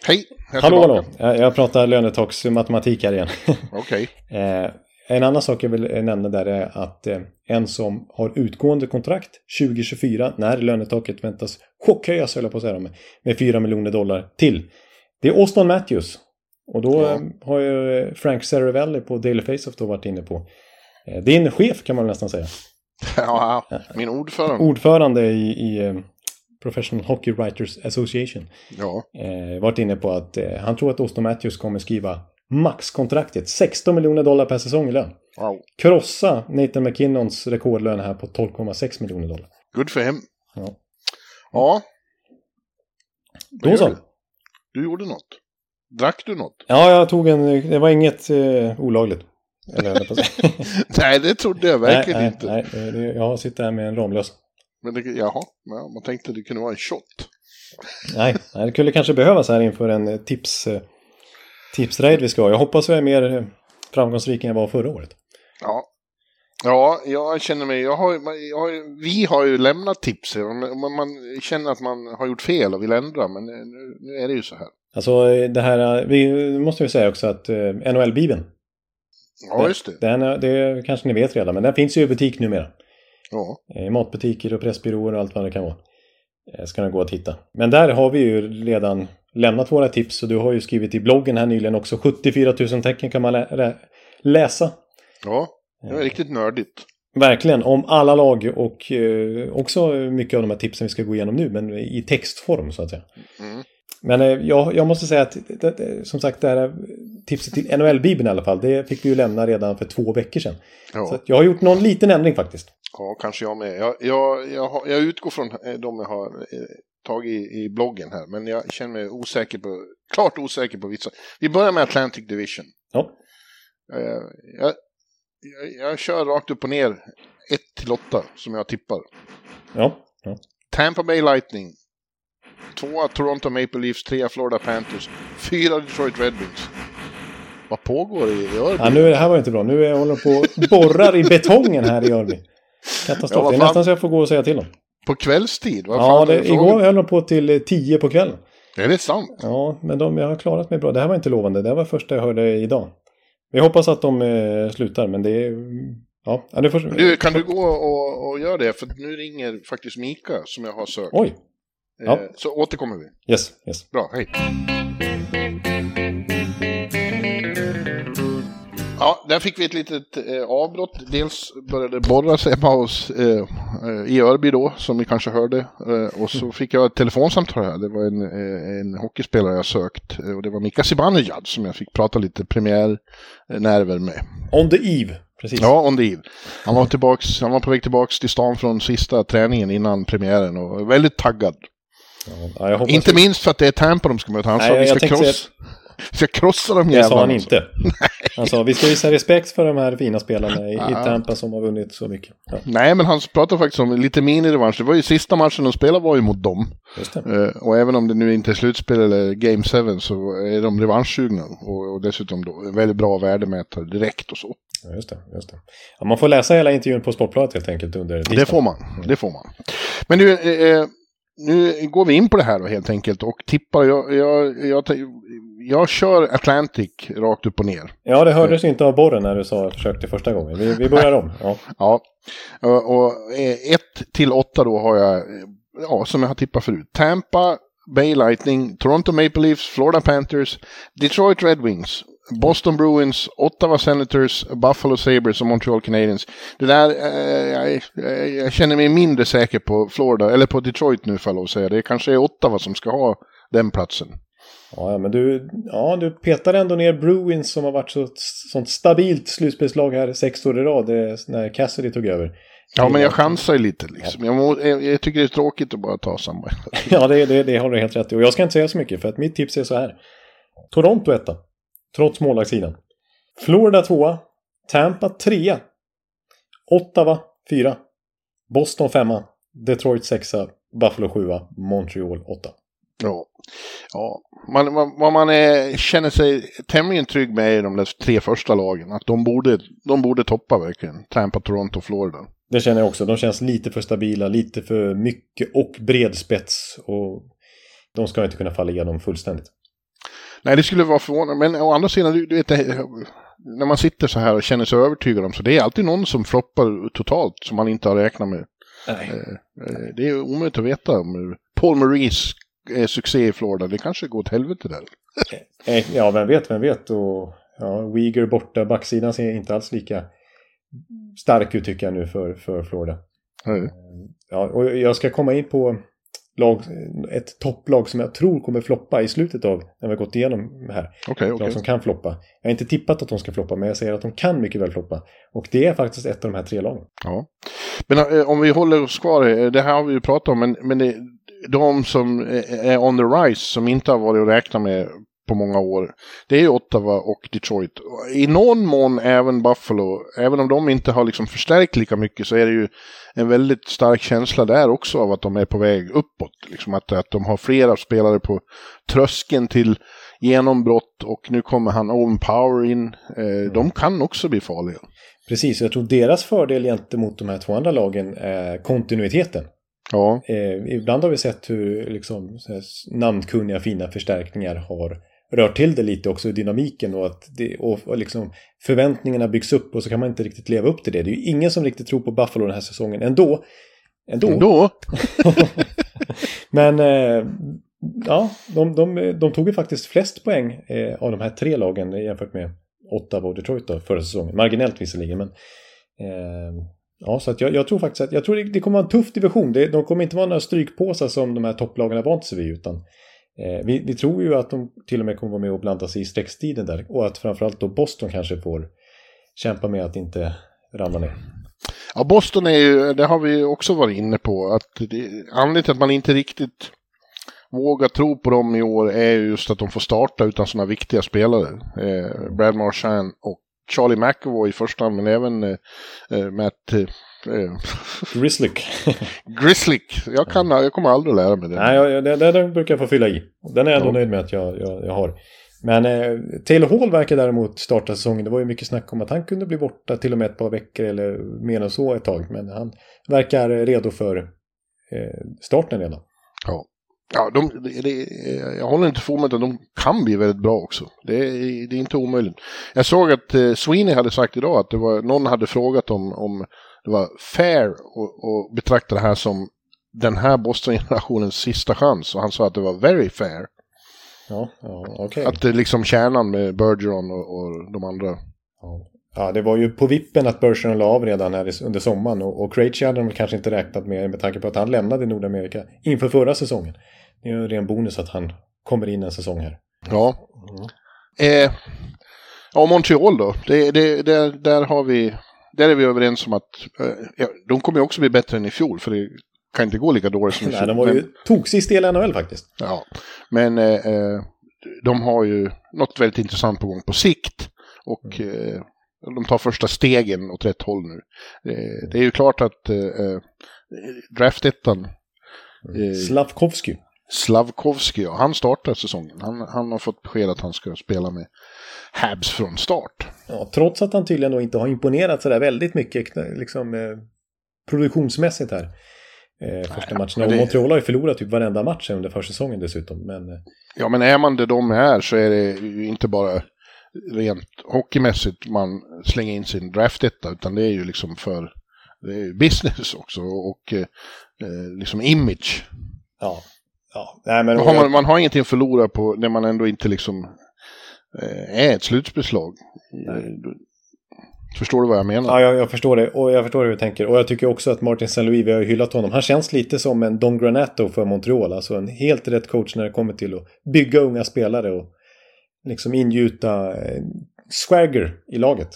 Hej, jag Hallå, hallå. Jag, pratar lönetaksmatematik här igen. Okej. eh, en annan sak jag vill eh, nämna där är att eh, en som har utgående kontrakt 2024 när lönetaket väntas chockhöjas, höll jag på att säga, med, med 4 miljoner dollar till. Det är Austin Matthews. Och då Ja. har ju Frank Saravelli på Daily Face-Off då varit inne på. En chef kan man nästan säga. Ja, min ordförande. Ordförande i, i Professional Hockey Writers Association. Ja. eh, varit inne på att eh, han tror att Austin Matthews kommer skriva maxkontraktet 16 miljoner dollar per säsong i lön. Wow. Krossa Nathan McKinnons rekordlön här på 12,6 miljoner dollar. Good for him. Ja. Ja. Då så. du? Du gjorde något. Drack du något? Ja, jag tog en, det var inget eh, olagligt. Eller. Nej, det trodde jag verkligen nej, inte. Nej, nej, jag sitter här med en Ramlös. Men det, jaha, ja, man tänkte det kunde vara en shot. Nej, det skulle kanske behövas här inför en eh, tips, eh, tipsraid vi ska ha. Jag hoppas jag är mer eh, framgångsrik än jag var förra året. Ja. Ja, jag känner mig, jag har, jag har, vi har ju lämnat tips, man, man känner att man har gjort fel och vill ändra, men nu, nu är det ju så här. Alltså det här, vi måste ju säga också att eh, NHL-bibeln, Ja, just det. den, det kanske ni vet redan, men den finns ju i butik numera. Ja, I matbutiker och pressbyråer och allt vad det kan vara. Eh, Ska den gå att hitta. Men där har vi ju redan lämnat våra tips och du har ju skrivit i bloggen här nyligen också. 74 000 tecken kan man lä lä läsa. ja det var riktigt nördigt. Verkligen, om alla lag och eh, också mycket av de här tipsen vi ska gå igenom nu, men i textform så att säga. Mm. Men eh, jag, jag måste säga att som sagt det här tipset till NHL-bibeln i alla fall, det fick vi ju lämna redan för två veckor sedan. Så Ja, att jag har gjort någon liten ändring faktiskt. Ja, kanske jag med. Jag, jag, jag, jag utgår från eh, de jag har eh, tagit i, i bloggen här, men jag känner mig osäker på, klart osäker på vissa. Vi börjar med Atlantic Division. Ja, Eh, jag, jag, kör rakt upp och ner 1 till 8 som jag tippar. ja, ja. Tampa Bay Lightning. Tvåa Toronto Maple Leafs, trea Florida Panthers, fyra Detroit Red Wings. Vad pågår i Örby? Ja, nu det här var inte bra. Nu är jag håller på och borrar i betongen här i Örby. Ja, Katastrof. det är nästan så jag får gå och säga till dem. På kvällstid? Vad Ja, det, igår höll de på till eh, 10 på kvällen. Är det sant? Ja, men de jag har klarat mig bra. Det här var inte lovande. Det här var första jag hörde idag. Jag hoppas att de eh, slutar, men det är... Ja, ja, det får... Du, kan du gå och, och göra det? För nu ringer faktiskt Mika som jag har sökt. Oj! Ja. Eh, Så återkommer vi. Yes, yes. Bra, hej. Ja, där fick vi ett litet eh, avbrott. Dels började borras hemma hos, eh, eh, i Örby då, som ni kanske hörde. Eh, och så fick jag ett telefonsamtal här. Det var en, eh, en hockeyspelare jag sökt. Eh, och det var Mika Zibanejad som jag fick prata lite premiärnerver med. On the eve. Precis. Ja, on the eve. Han var, tillbaks, han var på väg tillbaks till stan från sista träningen innan premiären och väldigt taggad. Ja, Inte minst för att det är Tampa de ska möta. Han sa Nej, vi ska, jag tänkte kross, vi ska krossa de Det jävlarna. sa han inte. Han sa vi ska visa respekt för de här fina spelarna i, i. Tampa som har vunnit så mycket. Ja, Nej, men han pratade faktiskt om lite minirevansch. Det var ju sista matchen de spelade var ju mot dem. just det. Eh, och även om det nu inte är slutspel eller Game 7 så är de revanschsugna. Och, och dessutom då väldigt bra värdemätare direkt och så. Ja, just det, just det. Ja, man får läsa hela intervjun på Sportbladet helt enkelt under Det tisdagen. får man. Det får man. Men nu, eh, nu går vi in på det här då helt enkelt och tippar. Jag, jag, jag, jag kör Atlantic rakt upp och ner. Ja, det hördes inte av borren när du sa försökte första gången. Vi, vi börjar om. Ja. Ja, och, och 1 till 8 då har jag, eh, ja, som jag har tippat förut. Tampa, Bay Lightning, Toronto Maple Leafs, Florida Panthers, Detroit Red Wings, Boston Bruins, Ottawa Senators, Buffalo Sabres och Montreal Canadiens. Det där, eh, jag, jag, jag känner mig mindre säker på Florida, eller på Detroit nu får jag lov att säga. Det kanske är Ottawa som ska ha den platsen. Ja, men du, ja, du petar ändå ner Bruins som har varit så sånt stabilt slutspelslag här sex år i rad eh, när Cassidy tog över. Ja, men jag chansar lite liksom. Jag, må, jag, jag tycker det är tråkigt att bara ta samma. Ja, det, det, det har du helt rätt i. Och jag ska inte säga så mycket för att mitt tips är så här. Toronto etta, trots målvaktssidan. Florida tvåa. Tampa trea. Ottawa fyra. Boston femma. Detroit sexa. Buffalo sjua. Montreal åtta. Ja, ja. Man, man, vad man är, känner sig tämligen trygg med är de där tre första lagen. Att de borde, de borde toppa verkligen. Tampa, Toronto, Florida. Det känner jag också. De känns lite för stabila, lite för mycket och bred spets. Och de ska inte kunna falla igenom fullständigt. Nej, det skulle vara förvånande. Men å andra sidan, du, du vet, när man sitter så här och känner sig övertygad om så, det är alltid någon som floppar totalt som man inte har räknat med. Nej. Eh, Det är omöjligt att veta om Paul Maurice är succé i Florida. Det kanske går åt helvete där. Eh, Ja, vem vet, vem vet. Och ja, Uyghur borta, backsidan ser inte alls lika stark ut tycker jag nu för, för Florida. Nej. Ja, och jag ska komma in på lag, ett topplag som jag tror kommer floppa i slutet av när vi har gått igenom här. Okej, Lag okej. som kan floppa. Jag har inte tippat att de ska floppa, men jag säger att de kan mycket väl floppa. Och det är faktiskt ett av de här tre lagen. Ja. Men eh, om vi håller oss kvar, eh, det här har vi ju pratat om, men, men det, de som eh, är on the rise, som inte har varit att räkna med på många år, det är Ottawa och Detroit. I någon mån även Buffalo, även om de inte har liksom förstärkt lika mycket så är det ju en väldigt stark känsla där också av att de är på väg uppåt. Liksom att, att de har flera spelare på tröskeln till genombrott och nu kommer han Owen Power in. Eh, de kan också bli farliga. Precis, och jag tror deras fördel gentemot de här två andra lagen är kontinuiteten. Ja. Eh, ibland har vi sett hur liksom, namnkunniga fina förstärkningar har rört till det lite också i dynamiken och att det, och, och liksom förväntningarna byggs upp och så kan man inte riktigt leva upp till det. Det är ju ingen som riktigt tror på Buffalo den här säsongen ändå. Ändå. Då, Men eh, ja, de, de, de tog ju faktiskt flest poäng eh, av de här tre lagen jämfört med Ottawa och Detroit då, förra säsongen. Marginellt visserligen, men eh, ja, så att jag, jag tror faktiskt att jag tror det, det kommer vara en tuff division. Det, de kommer inte vara några strykpåsar som de här topplagen har vant sig vid, utan Eh, vi, vi tror ju att de till och med kommer vara med och blanda sig i streckstiden där och att framförallt då Boston kanske får kämpa med att inte ramla ner. Ja, Boston är ju, det har vi också varit inne på, att det, anledningen till att man inte riktigt vågar tro på dem i år är just att de får starta utan sådana viktiga spelare. Eh, Brad Marchand och Charlie McAvoy i första hand, men även eh, eh, Matt eh, Grizzlick. Grizzlick. Jag, kan, jag kommer aldrig lära mig det. Nej, jag, jag, det, det brukar jag få fylla i. Den är jag ändå Ja. nöjd med att jag, jag, jag har. Men eh, Taylor Hall verkar däremot starta säsongen. Det var ju mycket snack om att han kunde bli borta till och med ett par veckor eller mer än så ett tag. Men han verkar redo för eh, starten redan. Ja. Ja, de, det, det, jag håller inte för att de kan bli väldigt bra också. Det, det är inte omöjligt. Jag såg att eh, Sweeney hade sagt idag att det var, någon hade frågat om, om det var fair att betrakta det här som den här Boston-generationens sista chans. Och han sa att det var very fair. Ja, ja. Okay. Att det är liksom kärnan med Bergeron och, och de andra. Ja. ja. det var ju på vippen att Bergeron la av redan här under sommaren. Och, och Krejci hade de kanske inte räknat med med tanke på att han lämnade Nordamerika inför förra säsongen. Det är ju en ren bonus att han kommer in en säsong här. Ja. Mm. Eh, ja, Montreal då. Det, det, det, där har vi... Där är vi överens om att eh, de kommer också bli bättre än i fjol. För det kan inte gå lika dåligt som i fjol. Nej, de var ju toksist i hela NHL faktiskt. Ja, men eh, eh, de har ju något väldigt intressant på gång på sikt. Och mm. eh, de tar första stegen åt rätt håll nu. Eh, det är ju klart att eh, eh draftettan... Mm. Slavkovsky. Slavkovski, ja, han startar säsongen. Han, han har fått besked att han ska spela med Habs från start. Ja, trots att han tydligen då inte har imponerat sådär väldigt mycket liksom, eh, produktionsmässigt här. Eh, första matchen. Det... Och Montreal har ju förlorat typ varenda match under försäsongen dessutom. Men, eh... Ja, men är man det de är så är det ju inte bara rent hockeymässigt man slänger in sin draftetta, utan det är ju liksom för det business också och eh, liksom image. Ja, Ja, nej, men, har man, man, har ingenting att förlora på när man ändå inte liksom eh, är ett slutspelslag. Förstår du vad jag menar? Ja, jag, jag, förstår det. Och jag förstår hur du tänker. Och jag tycker också att Martin St. Louis, vi har ju hyllat honom. Han känns lite som en Don Granato för Montreal. Alltså en helt rätt coach när det kommer till att bygga unga spelare och liksom ingjuta eh, swagger i laget.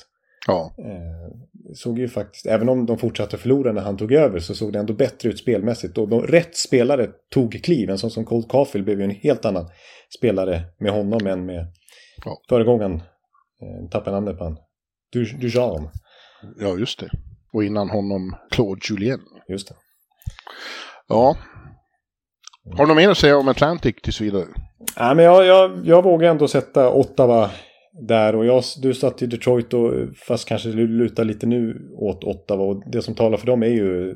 Ja. Eh, såg ju faktiskt, även om de fortsatte förlora när han tog över, så såg det ändå bättre ut spelmässigt. Och de, rätt spelare tog kliv. En sån som Colt Caulfield blev ju en helt annan spelare med honom än med ja. föregångaren. Eh, tappade namnet på han. Du. Ja, just det. Och innan honom Claude Julien. Just det. Ja. Har du något mer att säga om Atlantic tills vidare? Nej, men jag, jag, jag vågar ändå sätta Ottawa där och jag, du satt i Detroit och fast kanske lutar lite nu åt Ottawa och det som talar för dem är ju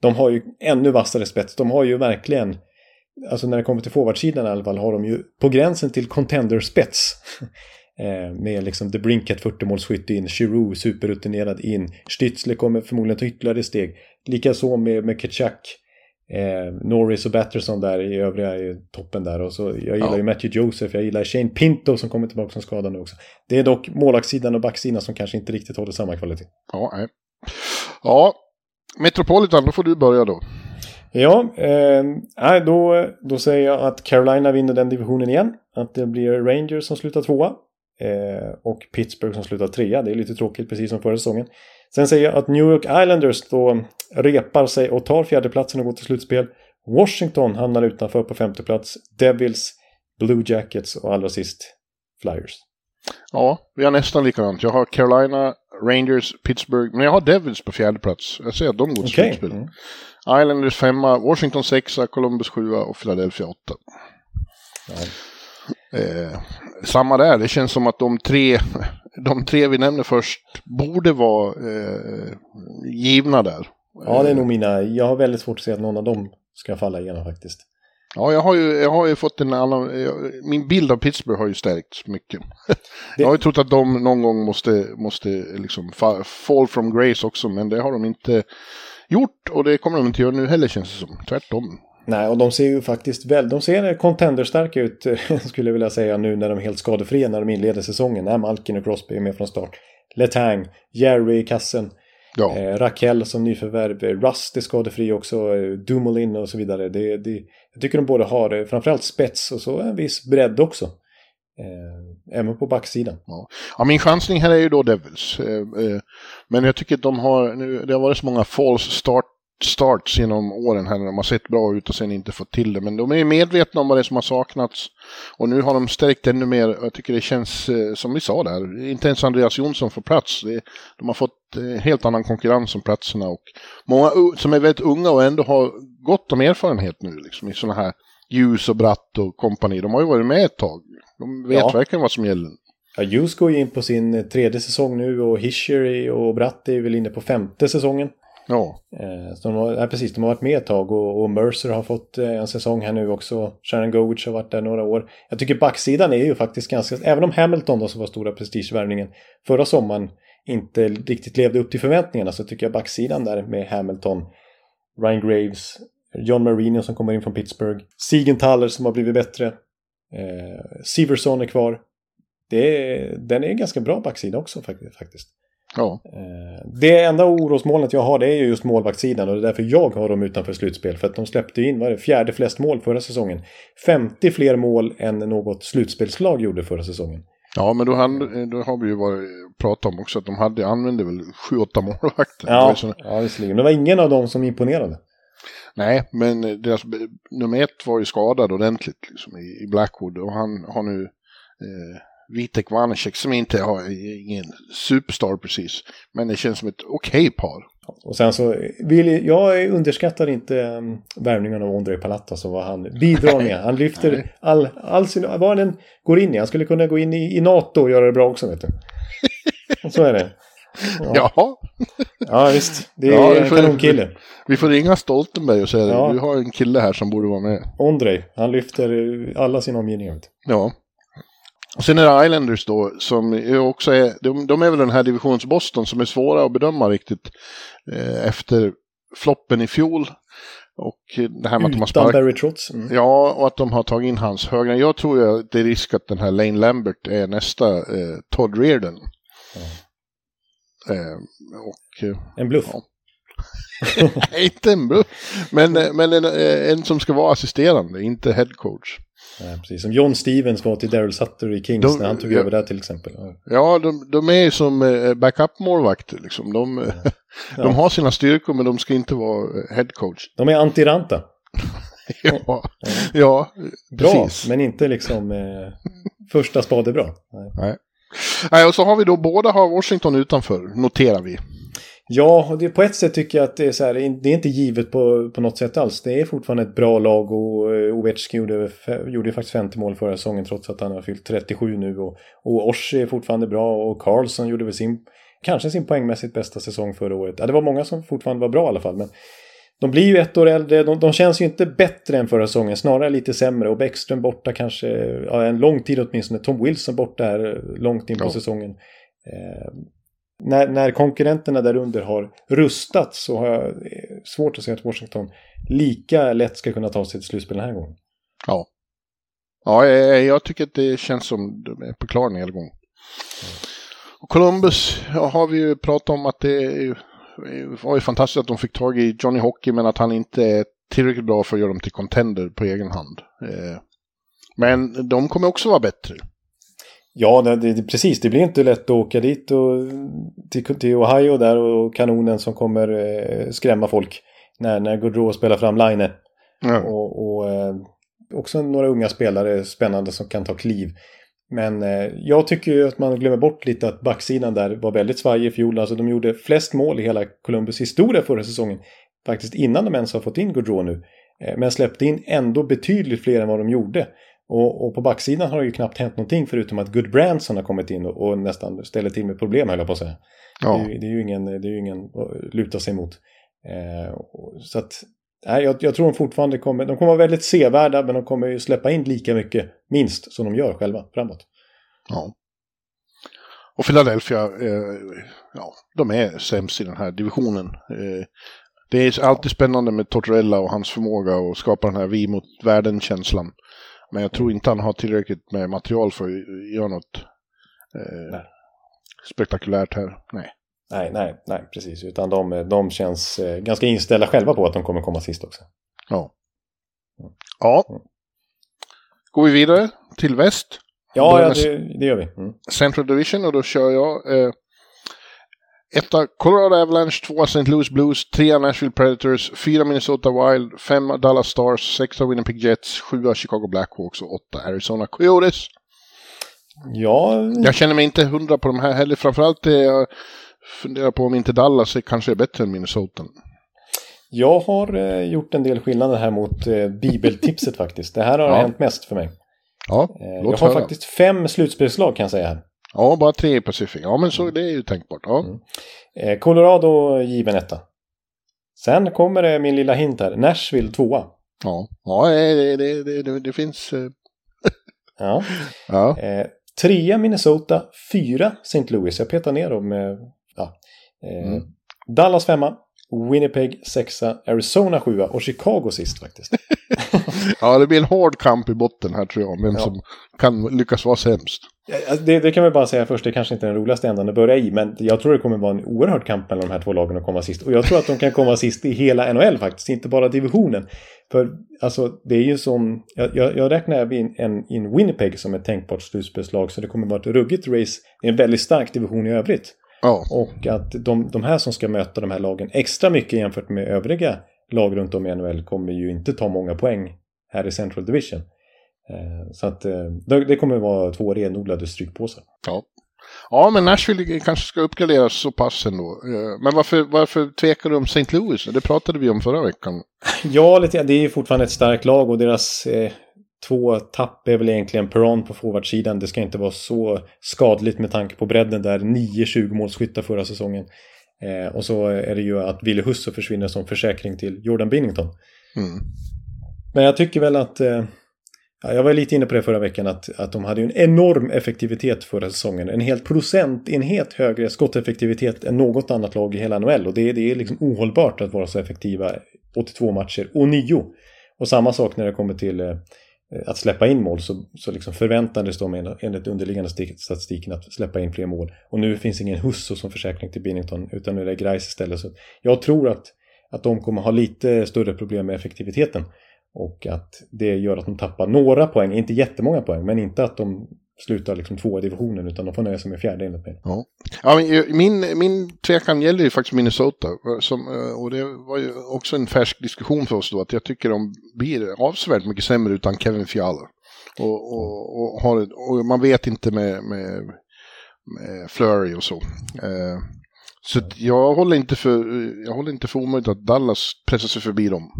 de har ju ännu vassare spets. De har ju verkligen alltså när det kommer till forwardsidan i alla fall har de ju på gränsen till contender-spets. Eh, med liksom The Brinket 40-målsskytt in, Giroux superrutinerad in, Stützle kommer förmodligen ta ytterligare steg. Likaså med, med Ketchak Eh, Norris och Batterson där i övriga i toppen där. Och så, jag gillar ja. ju Matthew Joseph, jag gillar Shane Pinto som kommer tillbaka som skadad nu också. Det är dock målvaktssidan och backsidan som kanske inte riktigt håller samma kvalitet. Ja, nej. ja Metropolitan, då får du börja då. Ja, eh, då, då säger jag att Carolina vinner den divisionen igen. Att det blir Rangers som slutar tvåa. Eh, och Pittsburgh som slutar trea. Det är lite tråkigt, precis som förra säsongen. Sen säger jag att New York Islanders då repar sig och tar fjärdeplatsen och går till slutspel. Washington hamnar utanför på femte plats. Devils, Blue Jackets och allra sist Flyers. Ja, vi har nästan likadant. Jag har Carolina, Rangers, Pittsburgh, men jag har Devils på fjärde plats. Jag säger att de går till okay. slutspel. Mm. Islanders femma, Washington sexa, Columbus sjua och Philadelphia åtta. Eh, samma där, det känns som att de tre, de tre vi nämner först borde vara eh, givna där. Ja, det är nog mina. Jag har väldigt svårt att se att någon av dem ska falla igenom faktiskt. Ja, jag har ju, jag har ju fått en annan... Min bild av Pittsburgh har ju stärkts mycket. Jag har ju trott att de någon gång måste, måste liksom fall from grace också, men det har de inte gjort och det kommer de inte göra nu heller känns det som. Tvärtom. Nej, och de ser ju faktiskt väl, de ser contenderstarka ut skulle jag vilja säga nu när de är helt skadefria när de inleder säsongen. När Malkin och Crosby är med från start. Letang, Jerry i kassen. Ja. Eh, Raquel som nyförvärv, Rust är skadefri också, eh, Dumoulin och så vidare. Det, det, jag tycker de både har framförallt spets och så en viss bredd också. Eh, även på backsidan. Ja. ja, min chansning här är ju då Devils. Eh, eh, men jag tycker att de har, nu, det har varit så många false start starts genom åren här när de har sett bra ut och sen inte fått till det. Men de är medvetna om vad det är som har saknats. Och nu har de stärkt ännu mer. Jag tycker det känns, eh, som vi sa där, inte ens Andreas Jonsson får plats. De har fått eh, helt annan konkurrens om platserna. Och många som är väldigt unga och ändå har gott om erfarenhet nu liksom, i sådana här ljus och bratt och kompani. De har ju varit med ett tag. De vet ja. verkligen vad som gäller. Ja, Ljus går ju in på sin tredje säsong nu och Hischer och Bratt är väl inne på femte säsongen. Ja. Eh, så de har, ja, precis, de har varit med ett tag och, och Mercer har fått eh, en säsong här nu också. Sharon Govich har varit där några år. Jag tycker backsidan är ju faktiskt ganska, även om Hamilton då som var stora prestigevärvningen förra sommaren inte riktigt levde upp till förväntningarna så tycker jag backsidan där med Hamilton, Ryan Graves, John Marino som kommer in från Pittsburgh, Siegenthaler som har blivit bättre, eh, Severson är kvar. Det är, den är en ganska bra backsida också faktiskt. Ja. Eh, det enda orosmolnet jag har det är ju just målvaktssidan och det är därför jag har dem utanför slutspel. För att de släppte in, vad det, fjärde flest mål förra säsongen. 50 fler mål än något slutspelslag gjorde förra säsongen. Ja, men då, han, då har vi ju varit, pratat om också att de hade, använde väl 7-8 målvakter. Ja, så... ja, visserligen. Det var ingen av dem som imponerade. Nej, men deras, nummer ett var ju skadad ordentligt liksom, i, i Blackwood och han har nu eh, Vitek Vanecek som inte har ingen superstar precis. Men det känns som ett okej okay par. Och sen så vill jag underskattar inte um, värvningen av Ondrej Palatas och vad han bidrar med. Han lyfter all, all sin, vad den går in i. Han skulle kunna gå in i, i NATO och göra det bra också vet du. så är det. Ja. Jaha. Ja visst, det är ja, en kanonkille. Vi får ringa Stoltenberg och säga ja. du har en kille här som borde vara med. Ondrej, han lyfter alla sina omgivningar. Ja. Och sen är det Islanders då som också är, de, de är väl den här divisionsboston som är svåra att bedöma riktigt eh, efter floppen i fjol. Och det här med Utan att de har. Barry Trotz. Mm. Ja, och att de har tagit in hans högra. Jag tror ju att det är risk att den här Lane Lambert är nästa eh, Todd Reardon. Mm. Eh, och, eh, en bluff. Ja. inte en bluff, men, eh, men en, eh, en som ska vara assisterande, inte head coach. Ja, precis som John Stevens var till Daryl Sutter i Kings de, när han tog ja, över där till exempel. Ja, de, de är som backup-målvakter. Liksom. De, ja. de har sina styrkor men de ska inte vara head coach. De är antiranta. ja, ja. Bra, precis. men inte liksom eh, första spade bra. Nej. Nej. Nej, och så har vi då båda har Washington utanför, noterar vi. Ja, det, på ett sätt tycker jag att det är så här, det är inte givet på, på något sätt alls. Det är fortfarande ett bra lag och uh, Ovechkin gjorde, gjorde faktiskt 50 mål förra säsongen trots att han har fyllt 37 nu. Och, och Orsi är fortfarande bra och Carlson gjorde väl sin, kanske sin poängmässigt bästa säsong förra året. Ja, det var många som fortfarande var bra i alla fall. Men de blir ju ett år äldre, de, de känns ju inte bättre än förra säsongen, snarare lite sämre. Och Bäckström borta kanske, ja, en lång tid åtminstone. Tom Wilson borta här långt in på ja. säsongen. När, när konkurrenterna där under har rustat så har jag eh, svårt att se att Washington lika lätt ska kunna ta sig till slutspel den här gången. Ja. Ja, jag, tycker att det känns som de är på klar nedgång. Mm. Och Columbus ja, har vi ju pratat om att det var ju fantastiskt att de fick tag i Johnny Hockey men att han inte är tillräckligt bra för att göra dem till contender på egen hand. Eh, men de kommer också vara bättre. Ja, det, det, precis. Det blir inte lätt att åka dit och, till, till Ohio där och kanonen som kommer eh, skrämma folk när, när Gaudreau spelar fram Line. Mm. Och, och eh, också några unga spelare spännande som kan ta kliv. Men eh, jag tycker ju att man glömmer bort lite att backsidan där var väldigt svajig i fjol. Alltså de gjorde flest mål i hela Columbus historia förra säsongen. Faktiskt innan de ens har fått in Gaudreau nu. Eh, men släppte in ändå betydligt fler än vad de gjorde. Och, och, på backsidan har det ju knappt hänt någonting förutom att Good Branson har kommit in och, och nästan ställer till med problem höll jag på att säga. Ja. Det, är, det, är ju ingen, det är ju ingen att luta sig mot. Eh, så att, nej, jag, jag, tror de fortfarande kommer, de kommer vara väldigt sevärda men de kommer ju släppa in lika mycket, minst, som de gör själva framåt. Ja. Och Philadelphia, eh, ja, de är sämst i den här divisionen. Eh, det är alltid spännande med Tortorella och hans förmåga att skapa den här vi mot världen-känslan. Men jag tror inte han har tillräckligt med material för att göra något eh, spektakulärt här. Nej. Nej, nej, nej, precis. Utan de, de känns eh, ganska inställda själva på att de kommer komma sist också. Ja. Mm. Ja. Mm. Går vi vidare till väst? Ja, ja det, det, gör vi. Mm. Central Division och då kör jag eh, Etta Colorado Avalanche, tvåa St. Louis Blues, trea Nashville Predators, fyra Minnesota Wild, fem Dallas Stars, sexa Winnipeg Jets, sjua Chicago Blackhawks och åtta Arizona Coyotes. Ja. Jag känner mig inte hundra på de här heller. Framförallt är jag funderar på om inte Dallas är kanske är bättre än Minnesota. Jag har eh, gjort en del skillnader här mot eh, bibeltipset faktiskt. Det här har ja. hänt mest för mig. Ja, eh, jag har höra. faktiskt fem slutspelslag kan jag säga här. Ja, bara tre i Pacific. Ja, men så det är ju tänkbart. Ja. Mm. Eh, Colorado given etta. Sen kommer det min lilla hint här. Nashville tvåa. Ja, ja det, det, det, det, det finns... eh, Ja. Ja, Eh, trea Minnesota, fyra St. Louis. Jag petar ner dem. med ja. eh, Mm. Dallas femma, Winnipeg sexa, Arizona sjua och Chicago sist faktiskt. ja, det blir en hård kamp i botten här tror jag. Vem Ja. som kan lyckas vara sämst. Alltså, Det, det kan vi bara säga först, det kanske inte är den roligaste ändan att börja i, men jag tror det kommer vara en oerhörd kamp mellan de här två lagen att komma sist. Och jag tror att de kan komma sist i hela NHL faktiskt, inte bara divisionen. För alltså, det är ju som, jag, jag, räknar in, en, in Winnipeg som ett tänkbart slutspelslag, så det kommer vara ett ruggigt race. Det är en väldigt stark division i övrigt. Ja, Och att de, de här som ska möta de här lagen extra mycket jämfört med övriga lag runt om i NHL kommer ju inte ta många poäng här i Central Division. Eh, Så att eh, det kommer vara två renodlade strykpåsar. ja. Ja, men Nashville kanske ska uppgraderas så pass ändå. Eh, Men varför, varför tvekar du om St. Louis? Det pratade vi om förra veckan. Ja, lite, det är ju fortfarande ett starkt lag och deras eh, två tapp är väl egentligen Perron på forwardsidan. Det ska inte vara så skadligt med tanke på bredden där. 9-20 målskyttar förra säsongen. Eh, och så är det ju att Ville Husso försvinner som försäkring till Jordan Binnington. Mm. Men jag tycker väl att... Eh, ja, jag var lite inne på det förra veckan att, att de hade ju en enorm effektivitet förra säsongen. En helt procentenhet högre skotteffektivitet än något annat lag i hela NHL. Och det, det är liksom ohållbart att vara så effektiva 82 matcher och nio. Och samma sak när det kommer till eh, Eh, att släppa in mål så, så liksom förväntades de enligt underliggande statistiken att släppa in fler mål. Och nu finns ingen Husso som försäkring till Binnington utan nu är det Grais istället. Så jag tror att, att de kommer ha lite större problem med effektiviteten. Och att det gör att de tappar några poäng, inte jättemånga poäng, men inte att de slutar liksom tvåa i divisionen utan de får nöja sig med fjärde enligt mig. Ja, ja men eh, min, min tvekan gäller ju faktiskt Minnesota. Eh, som, eh, och det var ju också en färsk diskussion för oss då. Att jag tycker de blir avsevärt mycket sämre utan Kevin Fiala. Och, och, och, har, och man vet inte med, med, med Flurry och så. Så jag håller inte för, jag håller inte för omöjligt att Dallas pressar sig förbi dem.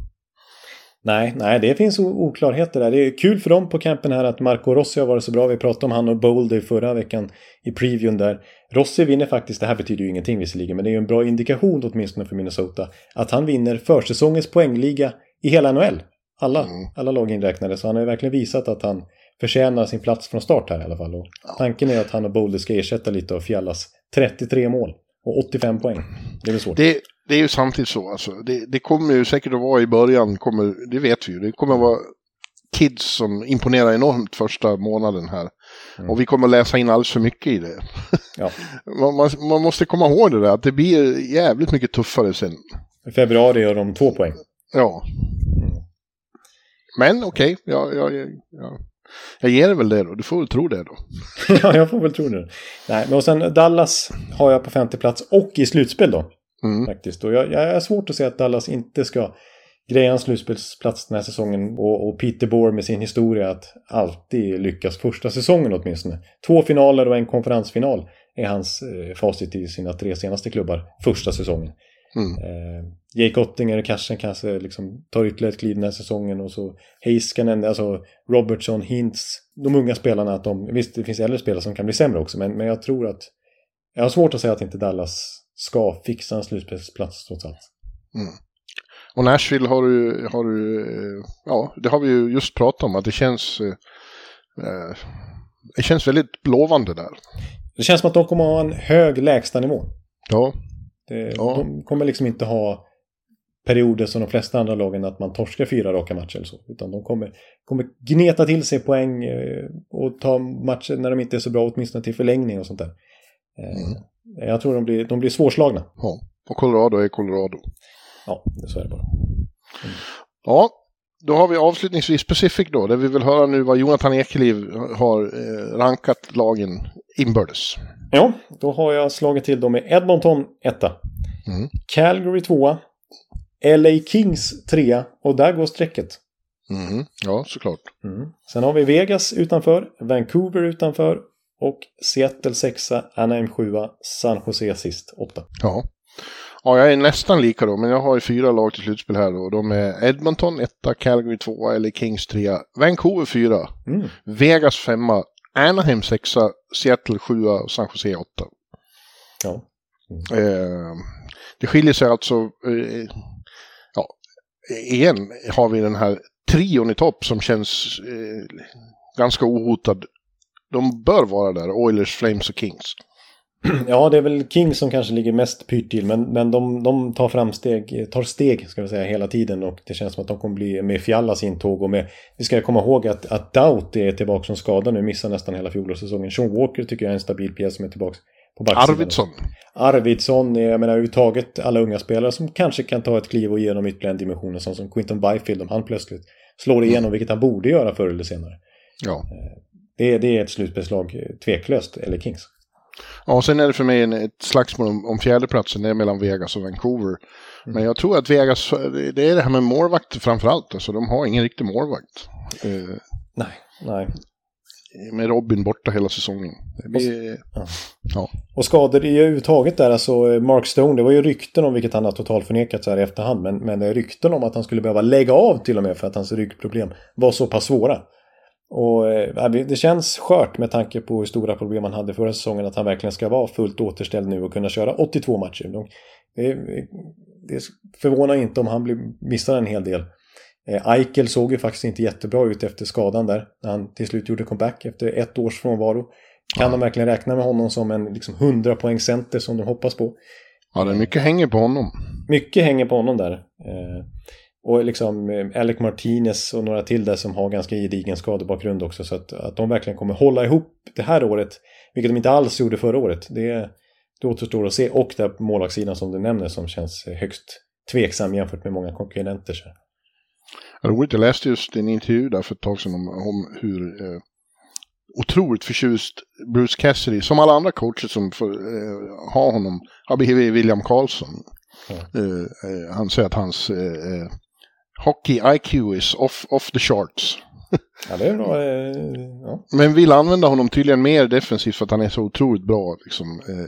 Nej, nej, det finns oklarheter där. Det är kul för dem på campen här att Marco Rossi har varit så bra. Vi pratade om han och Boulder förra veckan i previewn där. Rossi vinner faktiskt, det här betyder ju ingenting visserligen, men det är ju en bra indikation åtminstone för Minnesota. Att han vinner försäsongens poängliga i hela NHL. Alla, Mm. alla lag inräknade. Så han har ju verkligen visat att han förtjänar sin plats från start här i alla fall. Och tanken är att han och Boulder ska ersätta lite av Fjallas 33 mål och 85 poäng. Det är väl svårt. Det, det är ju samtidigt så, alltså. det, det kommer ju säkert att vara i början, kommer, det vet vi ju, det kommer att vara kids som imponerar enormt första månaden här. Mm. Och vi kommer att läsa in alldeles för mycket i det. Ja. man, man, man måste komma ihåg det där, att det blir jävligt mycket tuffare sen. I februari gör de två poäng. Ja. Mm. Men okej, jag, jag, jag, jag, jag ger väl det då, du får väl tro det då. ja, jag får väl tro det. Nej, men och sen Dallas har jag på femte plats och i slutspel då. Mm. Faktiskt. Och jag, jag är svårt att säga att Dallas inte ska greja en slutspelsplats den här säsongen. Och, och Peter Bohr med sin historia att alltid lyckas första säsongen åtminstone. Två finaler och en konferensfinal är hans eh, facit i sina tre senaste klubbar första säsongen. Mm. Eh, Jake Ottinger kanske, kanske liksom tar ytterligare ett kliv den här säsongen och så Heiskanen, alltså Robertson, Hintz, de unga spelarna att de, visst det finns äldre spelare som kan bli sämre också men, men jag tror att jag har svårt att säga att inte Dallas ska fixa en slutspelsplats trots allt. Och Nashville har du, har du, eh, ja, det har vi ju just pratat om, att det känns, eh, eh, det känns väldigt lovande där. Det känns som att de kommer ha en hög lägstanivå. Ja, Det, Ja. De kommer liksom inte ha perioder som de flesta andra lagen att man torskar fyra raka matcher eller så. Utan de kommer, kommer gneta till sig poäng eh, och ta matcher när de inte är så bra, åtminstone till förlängning och sånt där. Mm. Jag tror de blir, de blir svårslagna. ja. Och Colorado är Colorado. Ja, så är det bara. Ja, då har vi avslutningsvis Pacific då, där vi vill höra nu vad Jonathan Ekeliv har eh, rankat lagen inbördes. Ja, då har jag slagit till dem med Edmonton etta. Mm. Calgary tvåa. LA Kings trea och där går strecket. Mm. Ja, såklart. Mm. Sen har vi Vegas utanför, Vancouver utanför och Seattle sexa, Anaheim sjua, San Jose sist, åtta. Ja. Ja, jag är nästan lika då, men jag har ju fyra lag till slutspel här då. De är Edmonton etta, Calgary tvåa, LA Kings trea, Vancouver fyra, Mm. Vegas femma, Anaheim sexa, Seattle sjua och San Jose åtta. Ja. Eh, det skiljer sig alltså, eh, igen har vi den här trion i topp som känns eh, ganska ohotad. De bör vara där, Oilers, Flames och Kings. Ja, det är väl Kings som kanske ligger mest pyrt till, men, men de, de tar framsteg, tar steg ska vi säga hela tiden och det känns som att de kommer bli med Fiallas intåg och med, vi ska komma ihåg att, att Doubt är tillbaka som skadad nu, missar nästan hela fjolårssäsongen. Sean Walker tycker jag är en stabil pjäs som är tillbaka på backsidan. Arvidsson. Arvidsson, jag menar överhuvudtaget alla unga spelare som kanske kan ta ett kliv och ge dem ytterligare en dimension, sån som Quinton Byfield om han plötsligt slår igenom, mm. vilket han borde göra förr eller senare. Ja. Det, det är ett slutspelslag, tveklöst, eller Kings. Ja, och sen är det för mig en, ett slagsmål om, om fjärdeplatsen, det är mellan Vegas och Vancouver. Mm. Men jag tror att Vegas, det är det här med målvakt framförallt, alltså de har ingen riktig målvakt. Eh, nej, nej. Med Robin borta hela säsongen. Blir, ja. ja. Och skador i överhuvudtaget där, alltså Mark Stone, det var ju rykten om, vilket han har totalt förnekat så här i efterhand, men, men rykten om att han skulle behöva lägga av till och med för att hans ryggproblem var så pass svåra. Och eh, det känns skört med tanke på hur stora problem han hade förra säsongen att han verkligen ska vara fullt återställd nu och kunna köra 82 matcher. Det, det förvånar inte om han blir, missar en hel del. Eh, Eichel såg ju faktiskt inte jättebra ut efter skadan där. När han till slut gjorde comeback efter ett års frånvaro. Kan ja. de verkligen räkna med honom som en liksom, 100 poäng center som de hoppas på? Ja, det är mycket hänger på honom. Mycket hänger på honom där. Eh, och liksom eh, Alec Martinez och några till där som har ganska gedigen skadebakgrund också. Så att, att de verkligen kommer hålla ihop det här året. Vilket de inte alls gjorde förra året. Det, det återstår att se. Och där målvaktssidan som du nämner som känns högst tveksam jämfört med många konkurrenter. Så. Roligt, jag läste just en intervju där för ett tag sedan om, om hur eh, otroligt förtjust Bruce Cassidy, som alla andra coacher som får eh, ha honom, har blivit William Karlsson. Eh, eh han säger att hans eh, eh, Hockey IQ is off, off the charts. ja, det är bra. Eh, ja. Men vill använda honom tydligen mer defensivt för att han är så otroligt bra liksom, eh,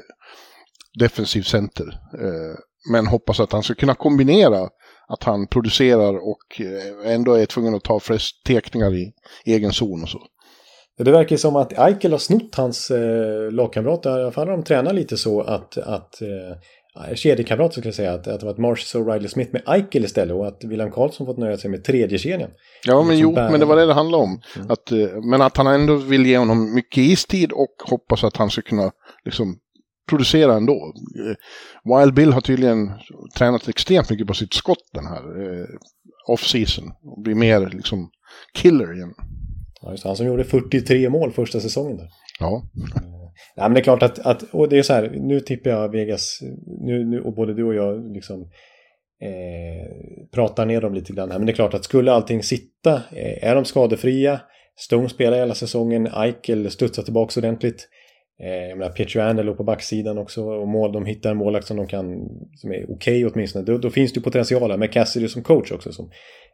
defensiv center. Eh, men hoppas att han ska kunna kombinera att han producerar och eh, ändå är tvungen att ta flest tekningar i egen zon och så. Det verkar som att Eichel har snott hans eh, lagkamrater. I alla fall har de tränat lite så att, att eh, kedjekamrater skulle jag säga, att, att det var Marsh och Riley Smith med Eichel istället och att William Karlsson fått nöja sig med tredje kedjan. Ja, men jo, bär... men det var det det handlade om. Mm. Att, eh, men att han ändå vill ge honom mycket istid och hoppas att han ska kunna liksom, producera ändå. Eh, Wild Bill har tydligen tränat extremt mycket på sitt skott den här eh, off-season. Och blir mer liksom killer igen. Ja, just Han som gjorde 43 mål första säsongen där. Ja. Nej men det är klart att, att och det är så här, nu tippar jag Vegas, nu, nu, och både du och jag liksom eh, pratar ner dem lite grann här. Men det är klart att skulle allting sitta, eh, är de skadefria, Stone spelar hela säsongen, Eichel studsar tillbaka ordentligt. Eh, jag menar, Pietrangelo på backsidan också, och mål, de hittar en målvakt som de kan, som är okej okay åtminstone. Då, då finns det ju potential här med Cassidy som coach också. Som,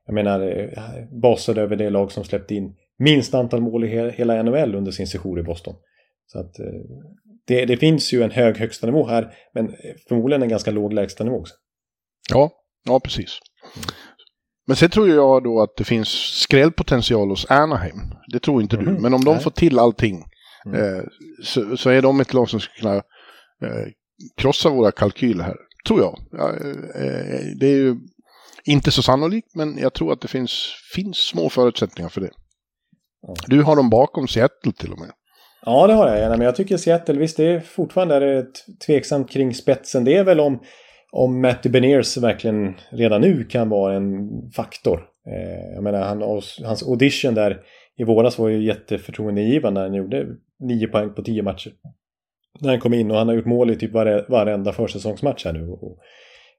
jag menar, eh, basade över det lag som släppte in minst antal mål i hela NHL under sin session i Boston. Så att eh, det, det, finns ju en hög högsta nivå här, men förmodligen en ganska låg lägsta nivå också. Ja, ja precis. Men sen tror jag då att det finns skrällpotential hos Anaheim. Det tror inte mm. du. Men om de Nej. får till allting mm. eh, så, så, är de ett lag som ska kunna eh, krossa våra kalkyler här. Tror jag. Ja, eh, det är ju inte så sannolikt, men jag tror att det finns, finns små förutsättningar för det. Mm. Du har dem bakom Seattle till och med. Ja, det har jag gärna. Men jag tycker Seattle, visst det är fortfarande är tveksamt kring spetsen. Det är väl om, om Matty Beniers verkligen redan nu kan vara en faktor. Eh, jag menar, han, hans audition där i våras var ju jätteförtroendegivande. Han gjorde nio poäng på tio matcher. När han kom in och han har gjort mål i typ vare, varenda försäsongsmatch här nu. Och,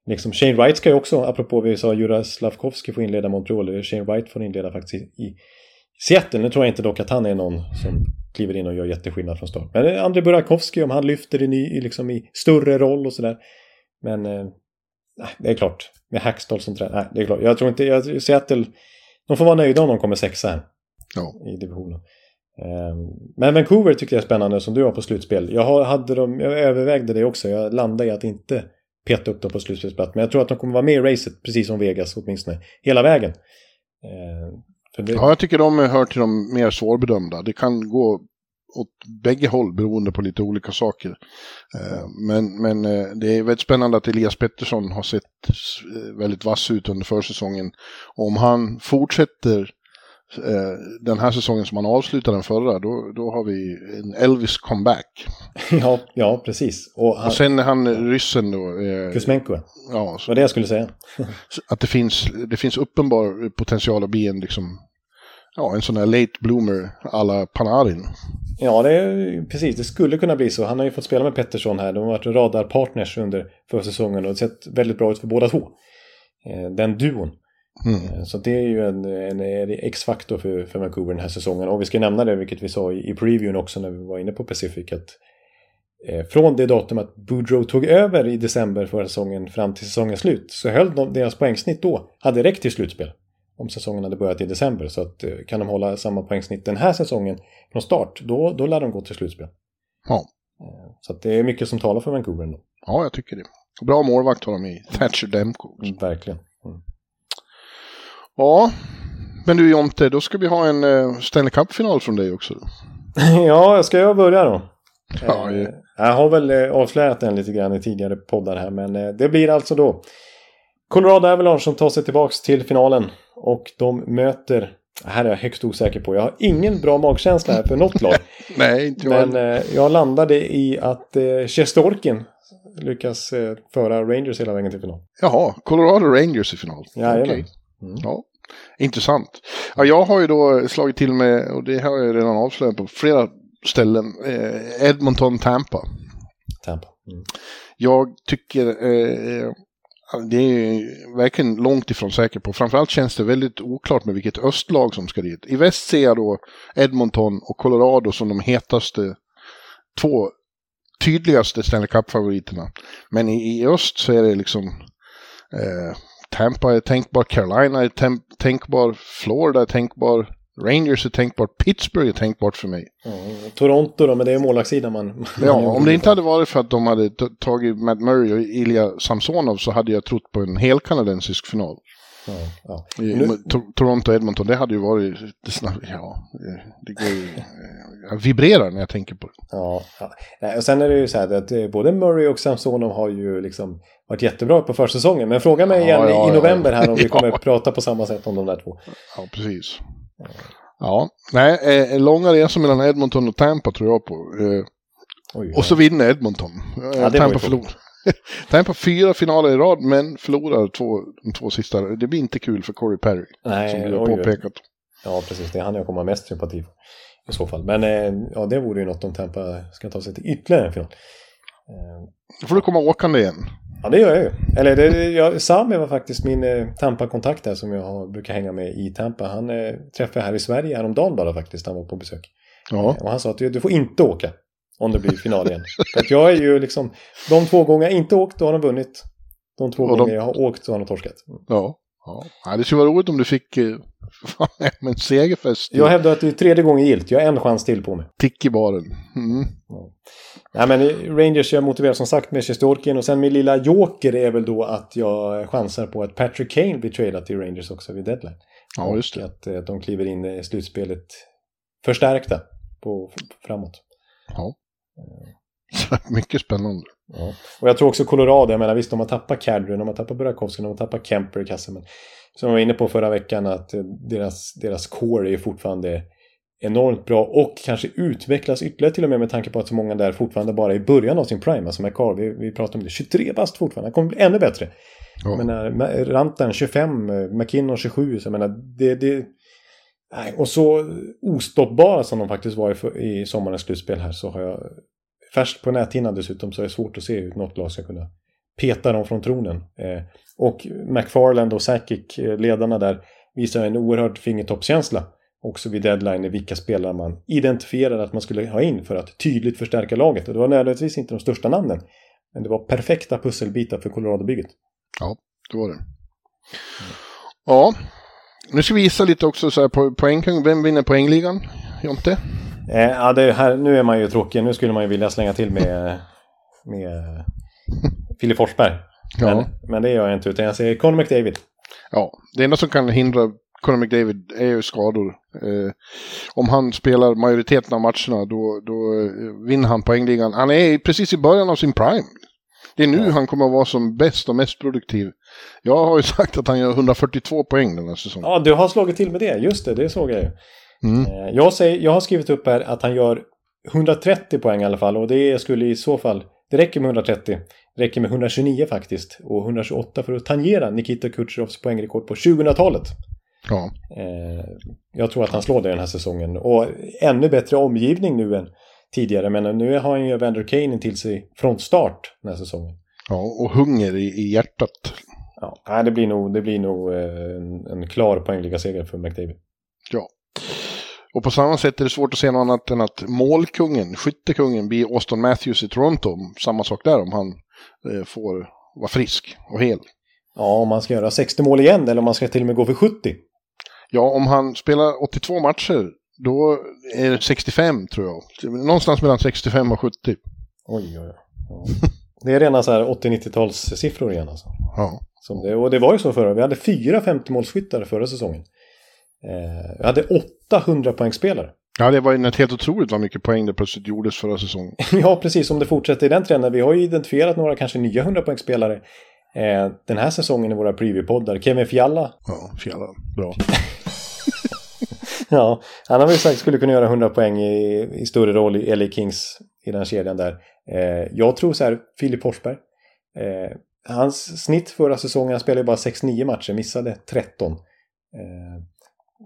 liksom Shane Wright ska ju också, apropå vi sa Juras Slavkovski får inleda Montreal, Shane Wright får inleda faktiskt i, i Seattle. Nu tror jag inte dock att han är någon som kliver in och gör jätteskillnad från start. Men André Burakovsky om han lyfter i, ny, liksom i större roll och sådär. Men eh, det är klart. Med Hackstall som tränare. Nej, det är klart. Jag tror inte... Jag, Seattle... De får vara nöjda om de kommer sexa här. Ja. I divisionen. Eh, men Vancouver tycker jag är spännande som du har på slutspel. Jag, hade dem, jag övervägde det också. Jag landade i att inte peta upp dem på slutspelsplats. Men jag tror att de kommer vara med i racet, precis som Vegas åtminstone, hela vägen. Eh, det... Ja, jag tycker de hör till de mer svårbedömda. Det kan gå åt bägge håll beroende på lite olika saker. Eh, men men eh, det är väldigt spännande att Elias Pettersson har sett eh, väldigt vass ut under försäsongen. Om han fortsätter den här säsongen som han avslutade den förra, då, då har vi en Elvis comeback. ja, ja, precis. Och, han, och sen är han ryssen då. Eh, Kuzmenko. Ja. Så, det jag skulle säga. att det finns, det finns uppenbar potential att bli en liksom ja, en sån här late bloomer alla Panarin. Ja, det är, precis. Det skulle kunna bli så. Han har ju fått spela med Pettersson här. De har varit radarpartners under försäsongen och det har sett väldigt bra ut för båda två. Eh, den duon. Mm. Eh, så det är ju en, en, en X-faktor för, för Vancouver den här säsongen. Och vi ska nämna det, vilket vi sa i, i previewn också när vi var inne på Pacific, att eh, från det datum att Boudreau tog över i december förra säsongen fram till säsongens slut så höll de, deras poängsnitt då, hade räckt till slutspel om säsongen hade börjat i december. Så att, eh, kan de hålla samma poängsnitt den här säsongen från start, då, då lär de gå till slutspel. Ja. Eh, så att det är mycket som talar för Vancouver ändå. Ja, jag tycker det. Bra målvakt har de i Thatcher Demko. Mm, verkligen. Mm. Ja, men du Jonte, då ska vi ha en uh, Stanley Cup-final från dig också. ja, ska jag börja då? Ja, uh, jag har väl uh, avslöjat den lite grann i tidigare poddar här, men det blir alltså då Colorado Avalanche som tar sig tillbaka till finalen och de möter här är jag högst osäker på. Jag har ingen bra magkänsla här för något lag. Nej, inte jag. Men eh, jag landade i att eh, Chestorkin lyckas eh, föra Rangers hela vägen till final. Jaha, Colorado Rangers i final. Jajamän. Okay. Mm. Ja, intressant. Ja, jag har ju då slagit till med, och det har jag redan avslöjat på flera ställen, eh, Edmonton, Tampa. Tampa. Mm. Jag tycker eh, det är verkligen långt ifrån säker på. Framförallt känns det väldigt oklart med vilket östlag som ska dit. I väst ser jag då Edmonton och Colorado som de hetaste två tydligaste Stanley Cup-favoriterna. Men i, i, öst så är det liksom eh, Tampa är tänkbar, Carolina är tänkbar, Florida är tänkbar, Rangers är tänkbart, Pittsburgh är tänkbart för mig. Mm, Toronto då, men det är målvaktssidan man... ja, om det inte hade varit för att de hade tagit Matt Murray och Ilja Samsonov så hade jag trott på en hel kanadensisk final. Ja, ja. Nu... Toronto-Edmonton, det hade ju varit... Ja, det går ju... Jag vibrerar när jag tänker på det. Ja, ja. Och sen är det ju så här att eh, både Murray och Samsonov har ju liksom varit jättebra på försäsongen. Men fråga mig igen ja, i november här om vi kommer prata på samma sätt om de där två. Ja, precis. Ja, nej, eh, långa resor mellan Edmonton och Tampa tror jag på. Eh, oj, och så vinner Edmonton. Eh, ja, Tampa förlorar. Tampa fyra finaler i rad men förlorar två, de två sista. Det blir inte kul för Corey Perry. Nej, som du har påpekat. Ja, precis. Det är han jag kommer mest sympati för. I så fall. Men eh, ja, det vore ju något om Tampa ska ta sig till ytterligare en final. Då får du komma åkande igen. Ja, det gör jag ju. Eller det, jag, Sami var faktiskt min eh, Tampa-kontakt där som jag har, brukar hänga med i Tampa. Han eh, träffade här i Sverige häromdagen bara faktiskt. Han var på besök. Ja. Och han sa att du, du får inte åka om det blir final igen. För att jag är ju liksom, de två gånger jag inte åkt, då har de vunnit. De två gånger jag har åkt så har de torskat. Ja. Ja. det skulle vara roligt om du fick eh, en segerfest. Jag hävdar att det är tredje gången gilt. Jag har en chans till på mig. Tick i baren. Mm. Ja. Nej, men Rangers jag motiverar som sagt med Shesterkin och sen min lilla joker är väl då att jag chansar på att Patrick Kane blir tradad till Rangers också vid deadline. Ja, just det. Och att, att de kliver in i slutspelet förstärkta på, framåt. Ja. Mycket spännande. Ja. Och jag tror också Colorado, jag menar visst de har tappat Cadry, de har tappat Burakovsky, de har tappat Kemper i kassen. Men som jag var inne på förra veckan att deras, deras core är fortfarande enormt bra och kanske utvecklas ytterligare till och med med tanke på att så många där fortfarande bara är i början av sin prime. Alltså McCarr, vi, vi pratar om det, 23 bast fortfarande, han kommer bli ännu bättre. Ja. Menar, Rantan 25, McKinnon 27, så jag menar, det, det nej, och så ostoppbara som de faktiskt var i, i sommarens slutspel här så har jag färskt på näthinnan dessutom så är det svårt att se hur något lag ska kunna peta dem från tronen. Eh, och McFarland och Sakic, eh, ledarna där, visar en oerhörd fingertoppskänsla också vid deadline vilka spelare man identifierade att man skulle ha in för att tydligt förstärka laget. Och det var nödvändigtvis inte de största namnen. Men det var perfekta pusselbitar för Colorado-bygget. Ja, det var det. Ja, nu ska vi gissa lite också så här på poängkung. Vem vinner poängligan? Jonte? Eh, ja, det här, nu är man ju tråkig. Nu skulle man ju vilja slänga till med, med Filip Forsberg. Men, ja. men det gör jag inte, utan jag säger Conor McDavid. Ja, det enda som kan hindra Conor McDavid är ju skador. Eh, om han spelar majoriteten av matcherna då, då eh, vinner han poängligan. Han är precis i början av sin prime. Det är nu ja. han kommer att vara som bäst och mest produktiv. Jag har ju sagt att han gör 142 poäng den här säsongen. Ja, du har slagit till med det. Just det, det såg jag ju. Mm. Eh, jag, säger, jag har skrivit upp här att han gör 130 poäng i alla fall och det skulle i så fall, det räcker med 130. Det räcker med 129 faktiskt och 128 för att tangera Nikita Kucherovs poängrekord på 2000-talet. Ja. Eh, jag tror att han slår det den här säsongen och ännu bättre omgivning nu än tidigare. Men nu har han ju Vander Kane till sig från start den här säsongen. Ja, och hunger i, i hjärtat. Ja, det blir nog, det blir nog eh, en, en klar poängliga seger för McDavid. Ja. Och på samma sätt är det svårt att se något annat än att målkungen, skyttekungen, blir Austin Matthews i Toronto. Samma sak där om han eh, får vara frisk och hel. Ja, om man ska göra 60 mål igen eller om man ska till och med gå för 70. Ja, om han spelar 82 matcher, då är det 65 tror jag. Någonstans mellan 65 och 70. Oj, oj, oj. Ja. Det är rena så här 80-90-talssiffror igen alltså. Ja. Som det, och det var ju så förra. Vi hade fyra 50-målsskyttar förra säsongen. Eh, vi hade 800 poängspelare. Ja, det var ju helt otroligt vad mycket poäng det plötsligt gjordes förra säsongen. ja, precis. Om det fortsätter i den trenden. Vi har ju identifierat några kanske nya 100 poängspelare eh, den här säsongen i våra preview-poddar. Kevin Fialla. Ja, Fialla. Bra. ja, han har väl sagt skulle kunna göra 100 poäng i, i större roll i LA Kings i den kedjan där. Eh, jag tror så här, Filip Forsberg. Eh, hans snitt förra säsongen, han spelade bara 6-9 matcher, missade 13. Eh,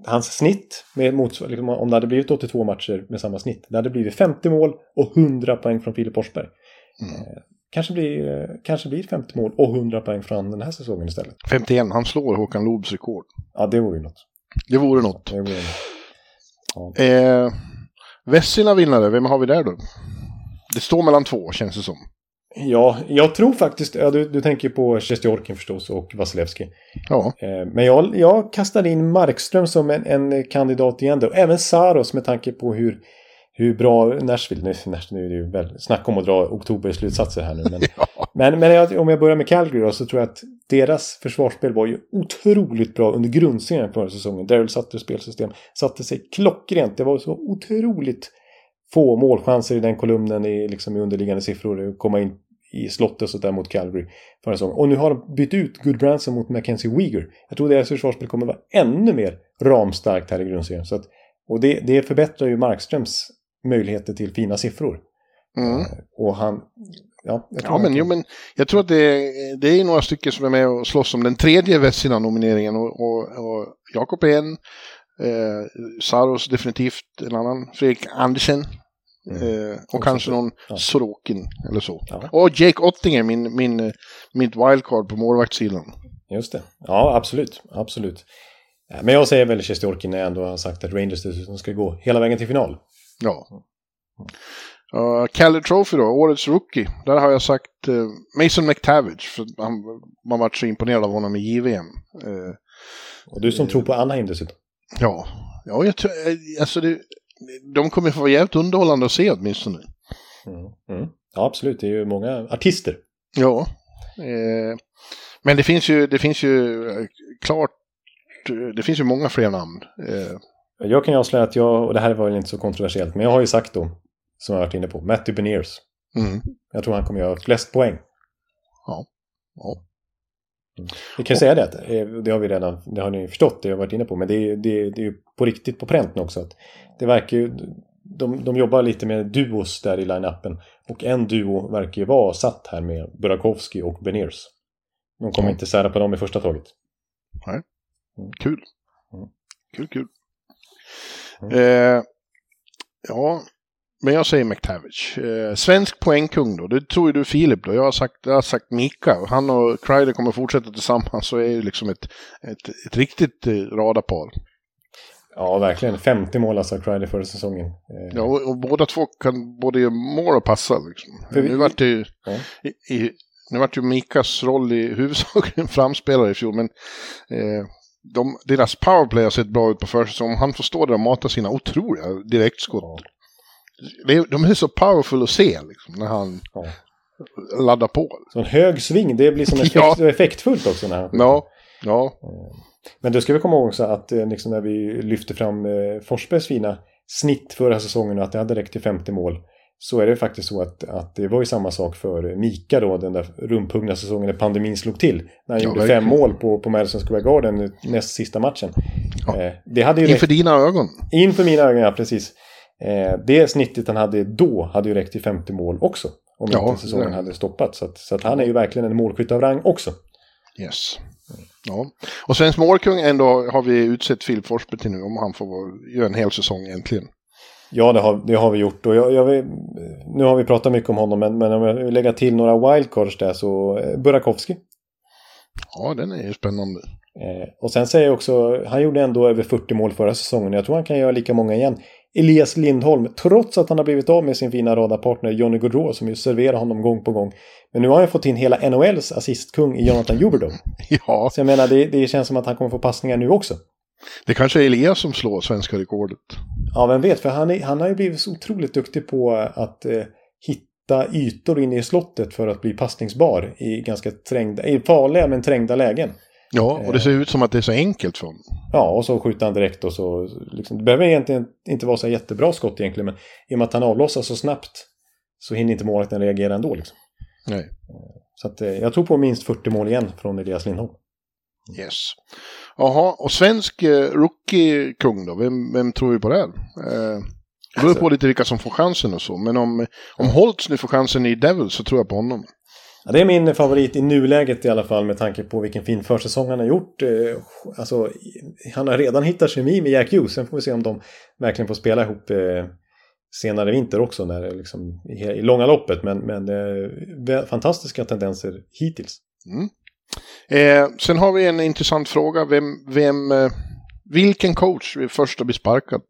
hans snitt, med liksom, om det hade blivit 82 matcher med samma snitt, det hade blivit 50 mål och 100 poäng från Filip Forsberg. Mm. Kanske, blir, kanske blir 50 mål och 100 poäng från den här säsongen istället. 51, han slår Håkan Loobs rekord. Ja, det vore ju något. Det vore något. Det vore något. Ja. Eh, Vessina vinnare, vem har vi där då? Det står mellan två känns det som. Ja, jag tror faktiskt, ja, du, du tänker på Sjestjorkin förstås och Vasilevski. Ja. Eh, men jag, jag kastade in Markström som en, en kandidat igen då. Även Saros med tanke på hur, hur bra Nashville, nu, nu är det ju väl snack om att dra oktoberslutsatser här nu. Men, ja. men, men jag, om jag börjar med Calgary då, så tror jag att deras försvarsspel var ju otroligt bra under grundserien förra säsongen. Daryl Sutters spelsystem satte sig klockrent. Det var så otroligt få målchanser i den kolumnen i, liksom i underliggande siffror. Komma in i slottet och sådär mot Calgary förra säsongen. Och nu har de bytt ut Goodbranson mot Mackenzie Weegar. Jag tror deras försvarsspel kommer vara ännu mer ramstarkt här i grundserien. Så att, och det, det förbättrar ju Markströms möjligheter till fina siffror. Mm. Eh, och han... Ja, ja men, jo, men jag tror att det är, det är några stycken som är med och slåss om den tredje Vessina-nomineringen. Och, och, och Jakob är en, eh, Saros definitivt en annan, Fredrik Andersen Mm. Eh, och, och kanske någon ja. Sorokin eller så. Ja. Och Jake Ottinger, min, min, mitt wildcard på målvaktssidan. Just det. Ja, absolut. Absolut. Men jag säger väl Sjestjorkin när jag ändå har sagt att Rangers dessutom ska gå hela vägen till final. Ja. Uh, Calder Trophy då, årets rookie. Där har jag sagt uh, Mason McTavish. För han, man var så imponerad av honom i JVM. Uh, och du som tror på Anaheim dessutom. Ja, ja jag tror, alltså det, de kommer få vara jävligt underhållande att se åtminstone. Mm. Mm. Ja, absolut. Det är ju många artister. Ja. Eh, men det finns ju, det finns ju eh, klart, det finns ju många fler namn. Jag kan ju avslöja att jag, och det här var väl inte så kontroversiellt, men jag har ju sagt då, som jag varit inne på, Matty Beniers. Mm. Jag tror han kommer göra flest poäng. Ja. ja. Mm. Vi kan och, säga det, att, eh, det har vi redan, det har ni förstått, det har jag varit inne på, men det är, det, det är på riktigt på pränten också. Att det verkar ju, de, de jobbar lite med duos där i line-upen. Och en duo verkar ju vara satt här med Burakovsky och Beniers. De kommer ja. inte sära på dem i första taget. Nej, mm. kul. Mm. Kul, kul. Mm. Eh, ja, men jag säger McTavish. Eh, svensk poängkung då, det tror ju du Filip då. Jag har sagt, jag har sagt Mika. Han och Kreider kommer fortsätta tillsammans så är det liksom ett, ett, ett riktigt eh, radarpar. Ja, verkligen. 50 mål alltså Kreider förra säsongen. Eh. Ja, och, och, båda två kan både göra mål och passa. Liksom. Vi, nu vart det ju, ja. i, i, nu vart ju Mikas roll i huvudsak en framspelare i fjol, men eh, de, deras powerplay har sett bra ut på försäsongen. Han får stå där och mata sina otroliga direktskott. Ja de är så powerful att se liksom, när han ja. laddar på. Så en hög sving, det blir som effekt, ja. effektfullt också. När han ja, ja. Men du ska vi komma ihåg också att eh, liksom när vi lyfter fram eh, Forsbergs fina snitt förra säsongen och att det hade räckt till 50 mål. Så är det faktiskt så att, att det var ju samma sak för Mika då, den där rumphuggna säsongen när pandemin slog till. När han Ja, gjorde verkligen. fem mål på, på Madison Square Garden näst sista matchen. Ja. Eh, det hade ju Inför räckt, dina ögon. inför mina ögon, ja precis. Eh, det snittet han hade då hade ju räckt till 50 mål också. Om Ja, inte säsongen det- hade stoppats. Så, att, så att han är ju verkligen en målskytt av rang också. Yes. Ja. Och svensk målkung ändå har vi utsett Filip Forsberg till nu om han får göra en hel säsong äntligen. Ja, det har, det har vi gjort. Och jag, jag vill, nu har vi pratat mycket om honom, men, men om jag vill lägga till några wildcards där så eh, Burakovsky. Ja, den är ju spännande. Eh, och sen säger jag också, han gjorde ändå över 40 mål förra säsongen. Jag tror han kan göra lika många igen. Elias Lindholm, trots att han har blivit av med sin fina radarpartner Johnny Gaudreau som ju serverar honom gång på gång. Men nu har han fått in hela NHLs assistkung i Jonathan Huberdeau. Ja, Så jag menar, det, det känns som att han kommer få passningar nu också. Det kanske är Elias som slår svenska rekordet. Ja, vem vet, för han, är, han har ju blivit så otroligt duktig på att eh, hitta ytor inne i slottet för att bli passningsbar i ganska trängda, i farliga men trängda lägen. Ja, och det ser ut som att det är så enkelt för honom. Ja, och så skjuter han direkt och så... Liksom, det behöver egentligen inte vara så jättebra skott egentligen, men i och med att han avlossar så snabbt så hinner inte målvakten reagera ändå. Liksom. Nej. Så att, eh, jag tror på minst 40 mål igen från Elias Lindholm. Yes. Jaha, och svensk eh, rookie-kung då? Vem, vem tror vi på där? Eh, det beror på lite vilka som får chansen och så. Men om, om Holtz nu får chansen i Devils så tror jag på honom. Ja, det är min favorit i nuläget i alla fall med tanke på vilken fin försäsong han har gjort. Eh, Alltså, han har redan hittat kemi med Jack Hughes. Sen får vi se om de verkligen får spela ihop eh, senare i vinter också när det är liksom, i, långa loppet. Men, men fantastiska tendenser hittills. Mm. Eh, sen har vi en intressant fråga. Vem, vem, eh, vilken coach är först att bli sparkad?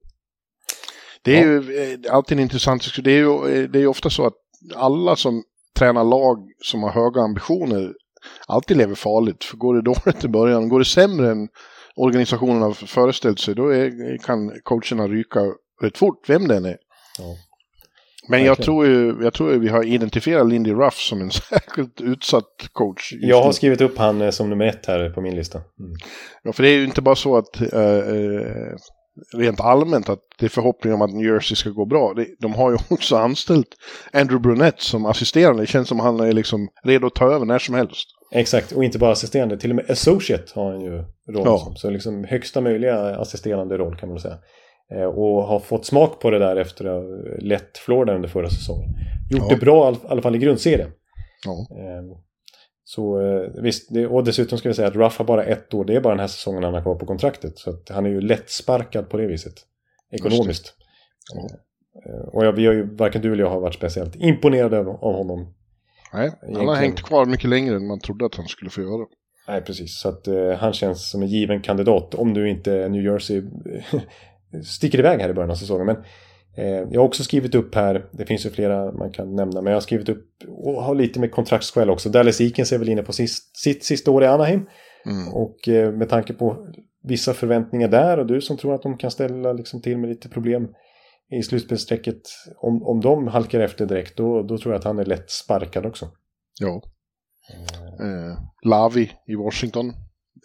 Det är Ja. ju eh, alltid en intressant. Det är ju eh, det är ju ofta så att alla som tränar lag som har höga ambitioner alltid lever farligt. För går det dåligt i början, går det sämre än organisationen har föreställt sig, då är, kan coacherna ryka rätt fort, vem den är. Ja. Men jag tror, ju, jag tror ju vi har identifierat Lindy Ruff som en särskilt utsatt coach. Jag har skrivit upp han eh, som nummer ett här på min lista. Mm. Ja, för det är ju inte bara så att eh, rent allmänt att det är förhoppning om att New Jersey ska gå bra. De har ju också anställt Andrew Brunette som assisterande. Det känns som han är liksom redo att ta över när som helst. Exakt, och inte bara assisterande, till och med associate har han ju roll Ja. som. Så liksom högsta möjliga assisterande roll kan man säga. Eh, Och har fått smak på det där efter att ha lett Florida under förra säsongen. Gjort Ja. det bra i all- i alla fall i grundserien. Ja. Eh, Så eh, visst, och dessutom ska vi säga att Ruff har bara ett år, det är bara den här säsongen han har kvar på kontraktet. Så han är ju lätt sparkad på det viset. Ekonomiskt. Ja. Eh, Och jag, vi har ju, varken du eller jag har varit speciellt imponerade av, av honom Nej, han har hängt kvar mycket längre än man trodde att han skulle få göra. Nej, precis. Så att eh, han känns som en given kandidat. Om nu inte New Jersey sticker iväg här i början av säsongen. Men eh, jag har också skrivit upp här, det finns ju flera man kan nämna, men jag har skrivit upp och har lite med kontraktsskäl också. Dallas Eakins är väl inne på sist, sitt sista år i Anaheim. Mm. Och eh, med tanke på vissa förväntningar där och du som tror att de kan ställa liksom till med lite problem i slutspelsstrecket. Om, om de halkar efter direkt, då, då tror jag att han är lätt sparkad också. Ja. Eh, Lavi i Washington.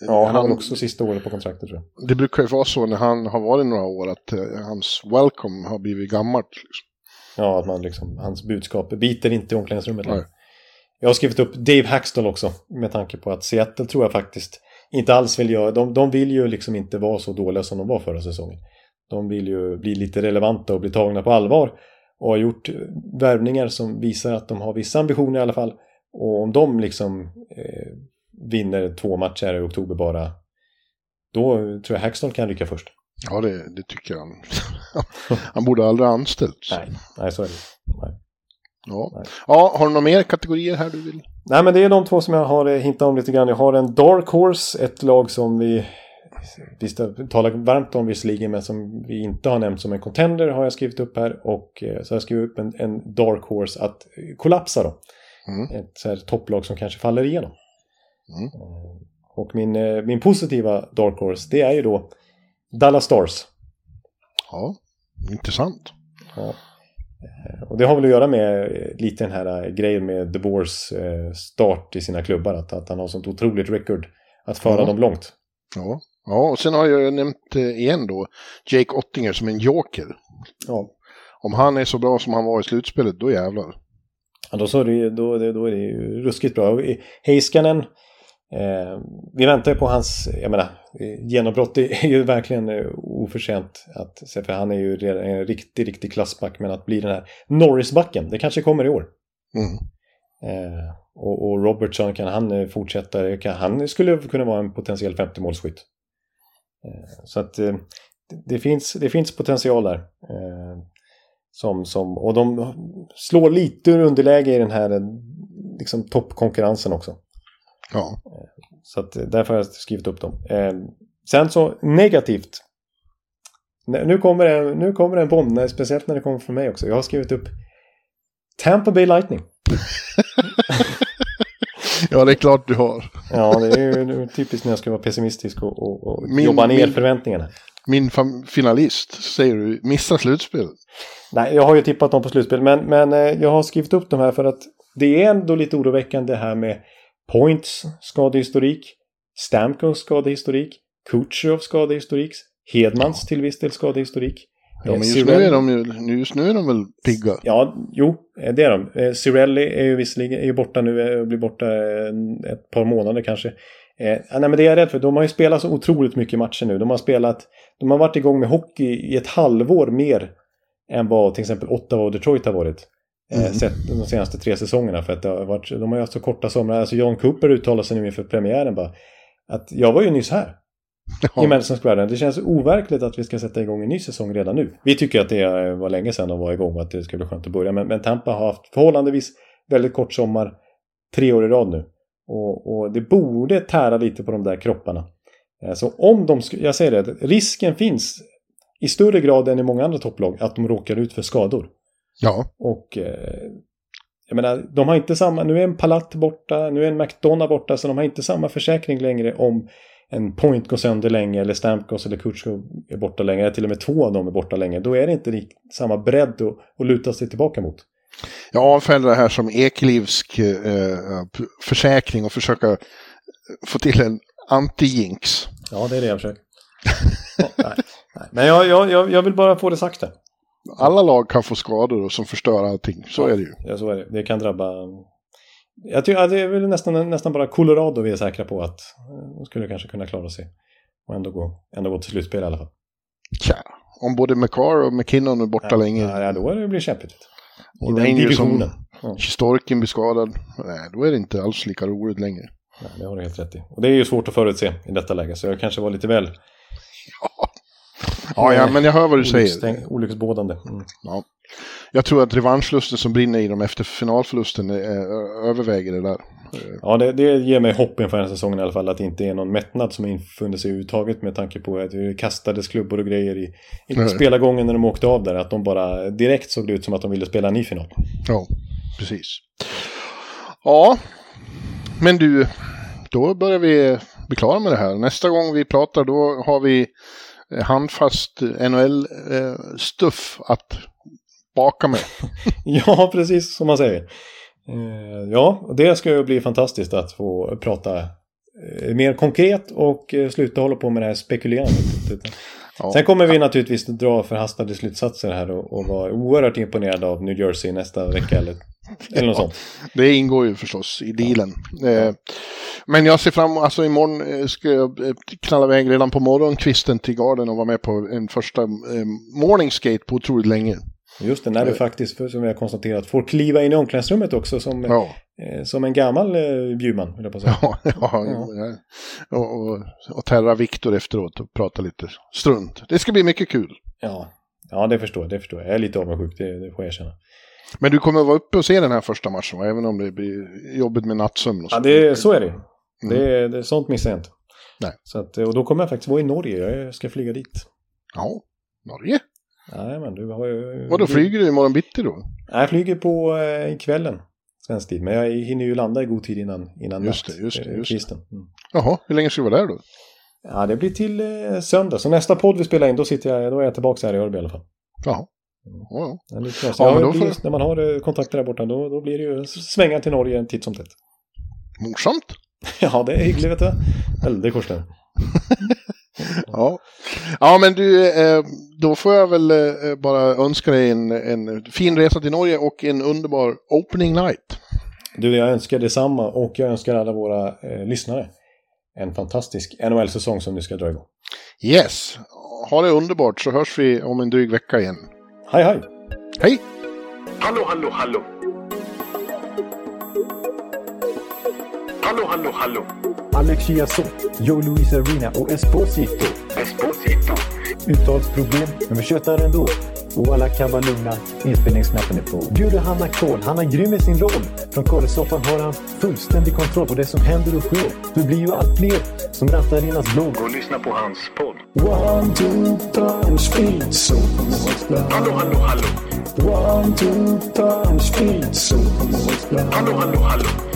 Ja, han har väl också sista året på kontraktet tror jag. Det brukar ju vara så när han har varit några år att eh, hans welcome har blivit gammalt. Liksom. Ja, att man liksom, hans budskap biter inte i omklädningsrummet. längre. Jag har skrivit upp Dave Hackstall också, med tanke på att Seattle tror jag faktiskt inte alls vill göra, de, de vill ju liksom inte vara så dåliga som de var förra säsongen. De vill ju bli lite relevanta och bli tagna på allvar och har gjort eh, värvningar som visar att de har vissa ambitioner i alla fall. Och om de liksom eh, vinner två matcher i oktober bara, då tror jag Hackstall kan rycka först. Ja, det, det tycker han. han borde aldrig ha anställts. Nej, nej så är det. Nej. Ja. Nej. ja, har du några mer kategorier här du vill? Nej, men det är de två som jag har eh, hintat om lite grann. Jag har en Dark Horse, ett lag som vi visst talar varmt om visserligen, men som vi inte har nämnt som en contender har jag skrivit upp här. Och eh, så har jag skrivit upp en, en Dark Horse att kollapsa då. Mm. Ett så här topplag som kanske faller igenom. Mm. Eh, Och min, eh, min positiva Dark Horse, det är ju då Dallas Stars. Ja, intressant. Ja. Eh, Och det har väl att göra med lite den här grejen med The Boers eh, start i sina klubbar. Att, att han har sånt otroligt record att föra Ja. dem långt. Ja, Ja, och sen har jag nämnt eh, igen då Jake Ottinger som en joker. Ja. Om han är så bra som han var i slutspelet, då jävlar. Ja, då, så är det, ju- då, då är det ju ruskigt bra. Heiskanen, eh, vi väntar ju på hans, jag menar, eh, genombrott är ju verkligen eh, oförtjänt att se, för han är ju redan en riktig, riktig klassback, men att bli den här Norrisbacken, det kanske kommer i år. Mm. Eh, och, och Robertson, kan han eh, fortsätta? Kan, han skulle kunna vara en potentiell 50-målsskytt. Eh, så att det, det, finns, det finns potential där. Som, som, och de slår lite ur underläge i den här liksom, toppkonkurrensen också. Ja. Så att, eh, därför har jag skrivit upp dem. Eh, sen så negativt. Nu kommer det, nu kommer det en bomb, speciellt när det kommer från mig också. Jag har skrivit upp Tampa Bay Lightning. ja, det är klart du har. Ja, det är ju typiskt när jag ska vara pessimistisk och, och, och Min- jobba ner min- förväntningarna. Min finalist, säger du, missar slutspelet. Nej, jag har ju tippat dem på slutspel, men, men eh, jag har skrivit upp de här för att det är ändå lite oroväckande här med Points skadehistorik, Stamkos skadehistorik, Kutjerov skadehistorik, Hedmans till viss del skadehistorik. Ja, Eh, men just nu, är de ju, just nu är de väl pigga. Ja, jo, eh, det är de. Eh, Cirelli är ju visserligen är ju borta nu eh, och blir borta eh, ett par månader kanske. Eh, nej, men det är jag rädd för. De har ju spelat så otroligt mycket matcher nu. De har spelat, de har varit igång med hockey i ett halvår mer än vad till exempel Ottawa och Detroit har varit. Eh, Mm. sett de senaste tre säsongerna. För att det har varit, de har ju haft så korta somrar. Alltså John Cooper uttalade sig nu inför premiären bara. Att jag var ju nyss här i Ja. Madison Square Garden. Det känns overkligt att vi ska sätta igång en ny säsong redan nu. Vi tycker att det var länge sedan de var igång och att det skulle bli skönt att börja. Men, men Tampa har haft förhållandevis väldigt kort sommar tre år i rad nu. Och, och det borde tära lite på de där kropparna. Eh, Så om de, jag säger det, risken finns i större grad än i många andra topplag att de råkar ut för skador. Ja. Och eh, jag menar, de har inte samma, nu är en Palat borta, nu är en McDonough borta, så de har inte samma försäkring längre om en Point går sönder länge eller Stamkos eller Kutjko är borta länge, eller till och med två av dem är borta länge. Då är det inte samma bredd att, att luta sig tillbaka mot. Jag avfärdar det här som eklivsk eh, p- försäkring och försöka eh, få till en anti-jinx. Ja, det är det jag försöker. Ja, nej, nej. Men jag, jag, jag, vill bara få det sagt där. Alla lag kan få skador och som förstör allting. Så är det ju. Ja, så är det. Det kan drabba... Jag tycker att det är väl nästan, nästan bara Colorado vi är säkra på att eh, de skulle kanske kunna klara sig. Och ändå gå, ändå gå till slutspel i alla fall. Tja, om både McCarr och McKinnon är borta ja, länge. Ja, då är det blir kämpigt. I och den divisionen. Ja. Storken blir skadad. Nej, då är det inte alls lika roligt längre. Ja, det har du helt rätt i. Och det är ju svårt att förutse i detta läge, så jag kanske var lite väl Ja, ja men jag hör vad du säger. olycksbådande. Mm. Ja. Jag tror att revanschlusten som brinner i dem efter finalförlusten eh, överväger det där. Ja, det, det ger mig hopp inför den här säsongen i alla fall, att det inte är någon mättnad som infunnit sig överhuvudtaget med tanke på att det kastades klubbor och grejer i, i spelargången när de åkte av där, att de bara direkt såg det ut som att de ville spela en ny final. Ja, precis. Ja, men du, då börjar vi bli klara med det här. Nästa gång vi pratar då har vi handfast NHL-stuff att baka med. Ja, precis som man säger. Eh, Ja, det ska ju bli fantastiskt att få prata eh, mer konkret och eh, sluta hålla på med det här spekulerandet. Ja. Sen kommer vi naturligtvis dra förhastade slutsatser här och, och vara oerhört imponerade av New Jersey nästa vecka eller, eller något sånt. Det ingår ju förstås i dealen. Eh, Men jag ser fram emot, alltså imorgon eh, ska jag eh, knalla iväg redan på morgonkvisten till Garden och vara med på en första eh, morning skate på otroligt länge. Just det, när du faktiskt, som vi har konstaterat, får kliva in i omklädningsrummet också som, Ja, eh, som en gammal eh, bjurman, vill jag på att säga. ja, ja, ja. Och, och, och terra Viktor efteråt och prata lite strunt. Det ska bli mycket kul. Ja. ja, det förstår jag. Det förstår jag. Jag är lite avundsjuk, det, det får jag erkänna. Men du kommer vara uppe och se den här första matchen, va? även om det blir jobbigt med nattsömn och så. Ja, det, så är det. Det, det Sånt missar jag inte. Nej. Så att, och då kommer jag faktiskt vara i Norge. Jag ska flyga dit. Ja, Norge. Nej, men du har ju... Och då flyger du imorgon bitti då? Nej, jag flyger på eh, kvällen. Svensk tid. Men jag hinner ju landa i god tid innan, innan Just natt, det, just det, eh, just det. kvisten. Mm. Jaha, hur länge ska du vara där då? Ja, det blir till eh, söndag. Så nästa podd vi spelar in, då, sitter jag, då är jag tillbaka här i Örby i alla fall. Jaha. Ja, ja. Det. Ja, men har då får- När man har eh, kontakter där borta, då, då blir det ju svänga till Norge titt som tätt. Morsamt. ja, det är hyggligt vet du. Väldigt korsning. Ja. ja, men du, eh, då får jag väl eh, bara önska dig en, en fin resa till Norge och en underbar opening night. Du, jag önskar detsamma och jag önskar alla våra eh, lyssnare en fantastisk NHL-säsong som nu ska dra igång. Yes, ha det underbart så hörs vi om en dryg vecka igen. Hej, hej! Hej! Hallå, hallå, hallå! Hallå, hallå, hallå! Alex Chiazot, Joe Luis Arena och Esposito. Esposito. Uttalsproblem, men vi tjötar ändå. Och alla kan vara lugna, inspelningsknappen är på. Bjuder Hanna Kohl, han är grym i sin roll. Från Kållesoffan har han fullständig kontroll på det som händer och sker. Det blir ju allt fler som rattar in hans blogg. Och lyssna på hans podd. One, two, time, speed, so Hallå, hallå, hallå! One, two, time, speed, so Hallå, hallå, hallå!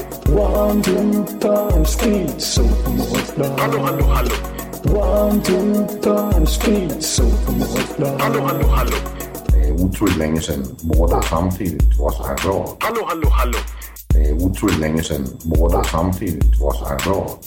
One, two, time, speed, so Hallå, hallå, hallå! One, two, time, speed, so Hallå, hallå, hallå! Det är otroligt länge sedan båda samtidigt var så här bra. Hallå, hallå, hallå! Det är otroligt länge sedan båda samtidigt var så här bra.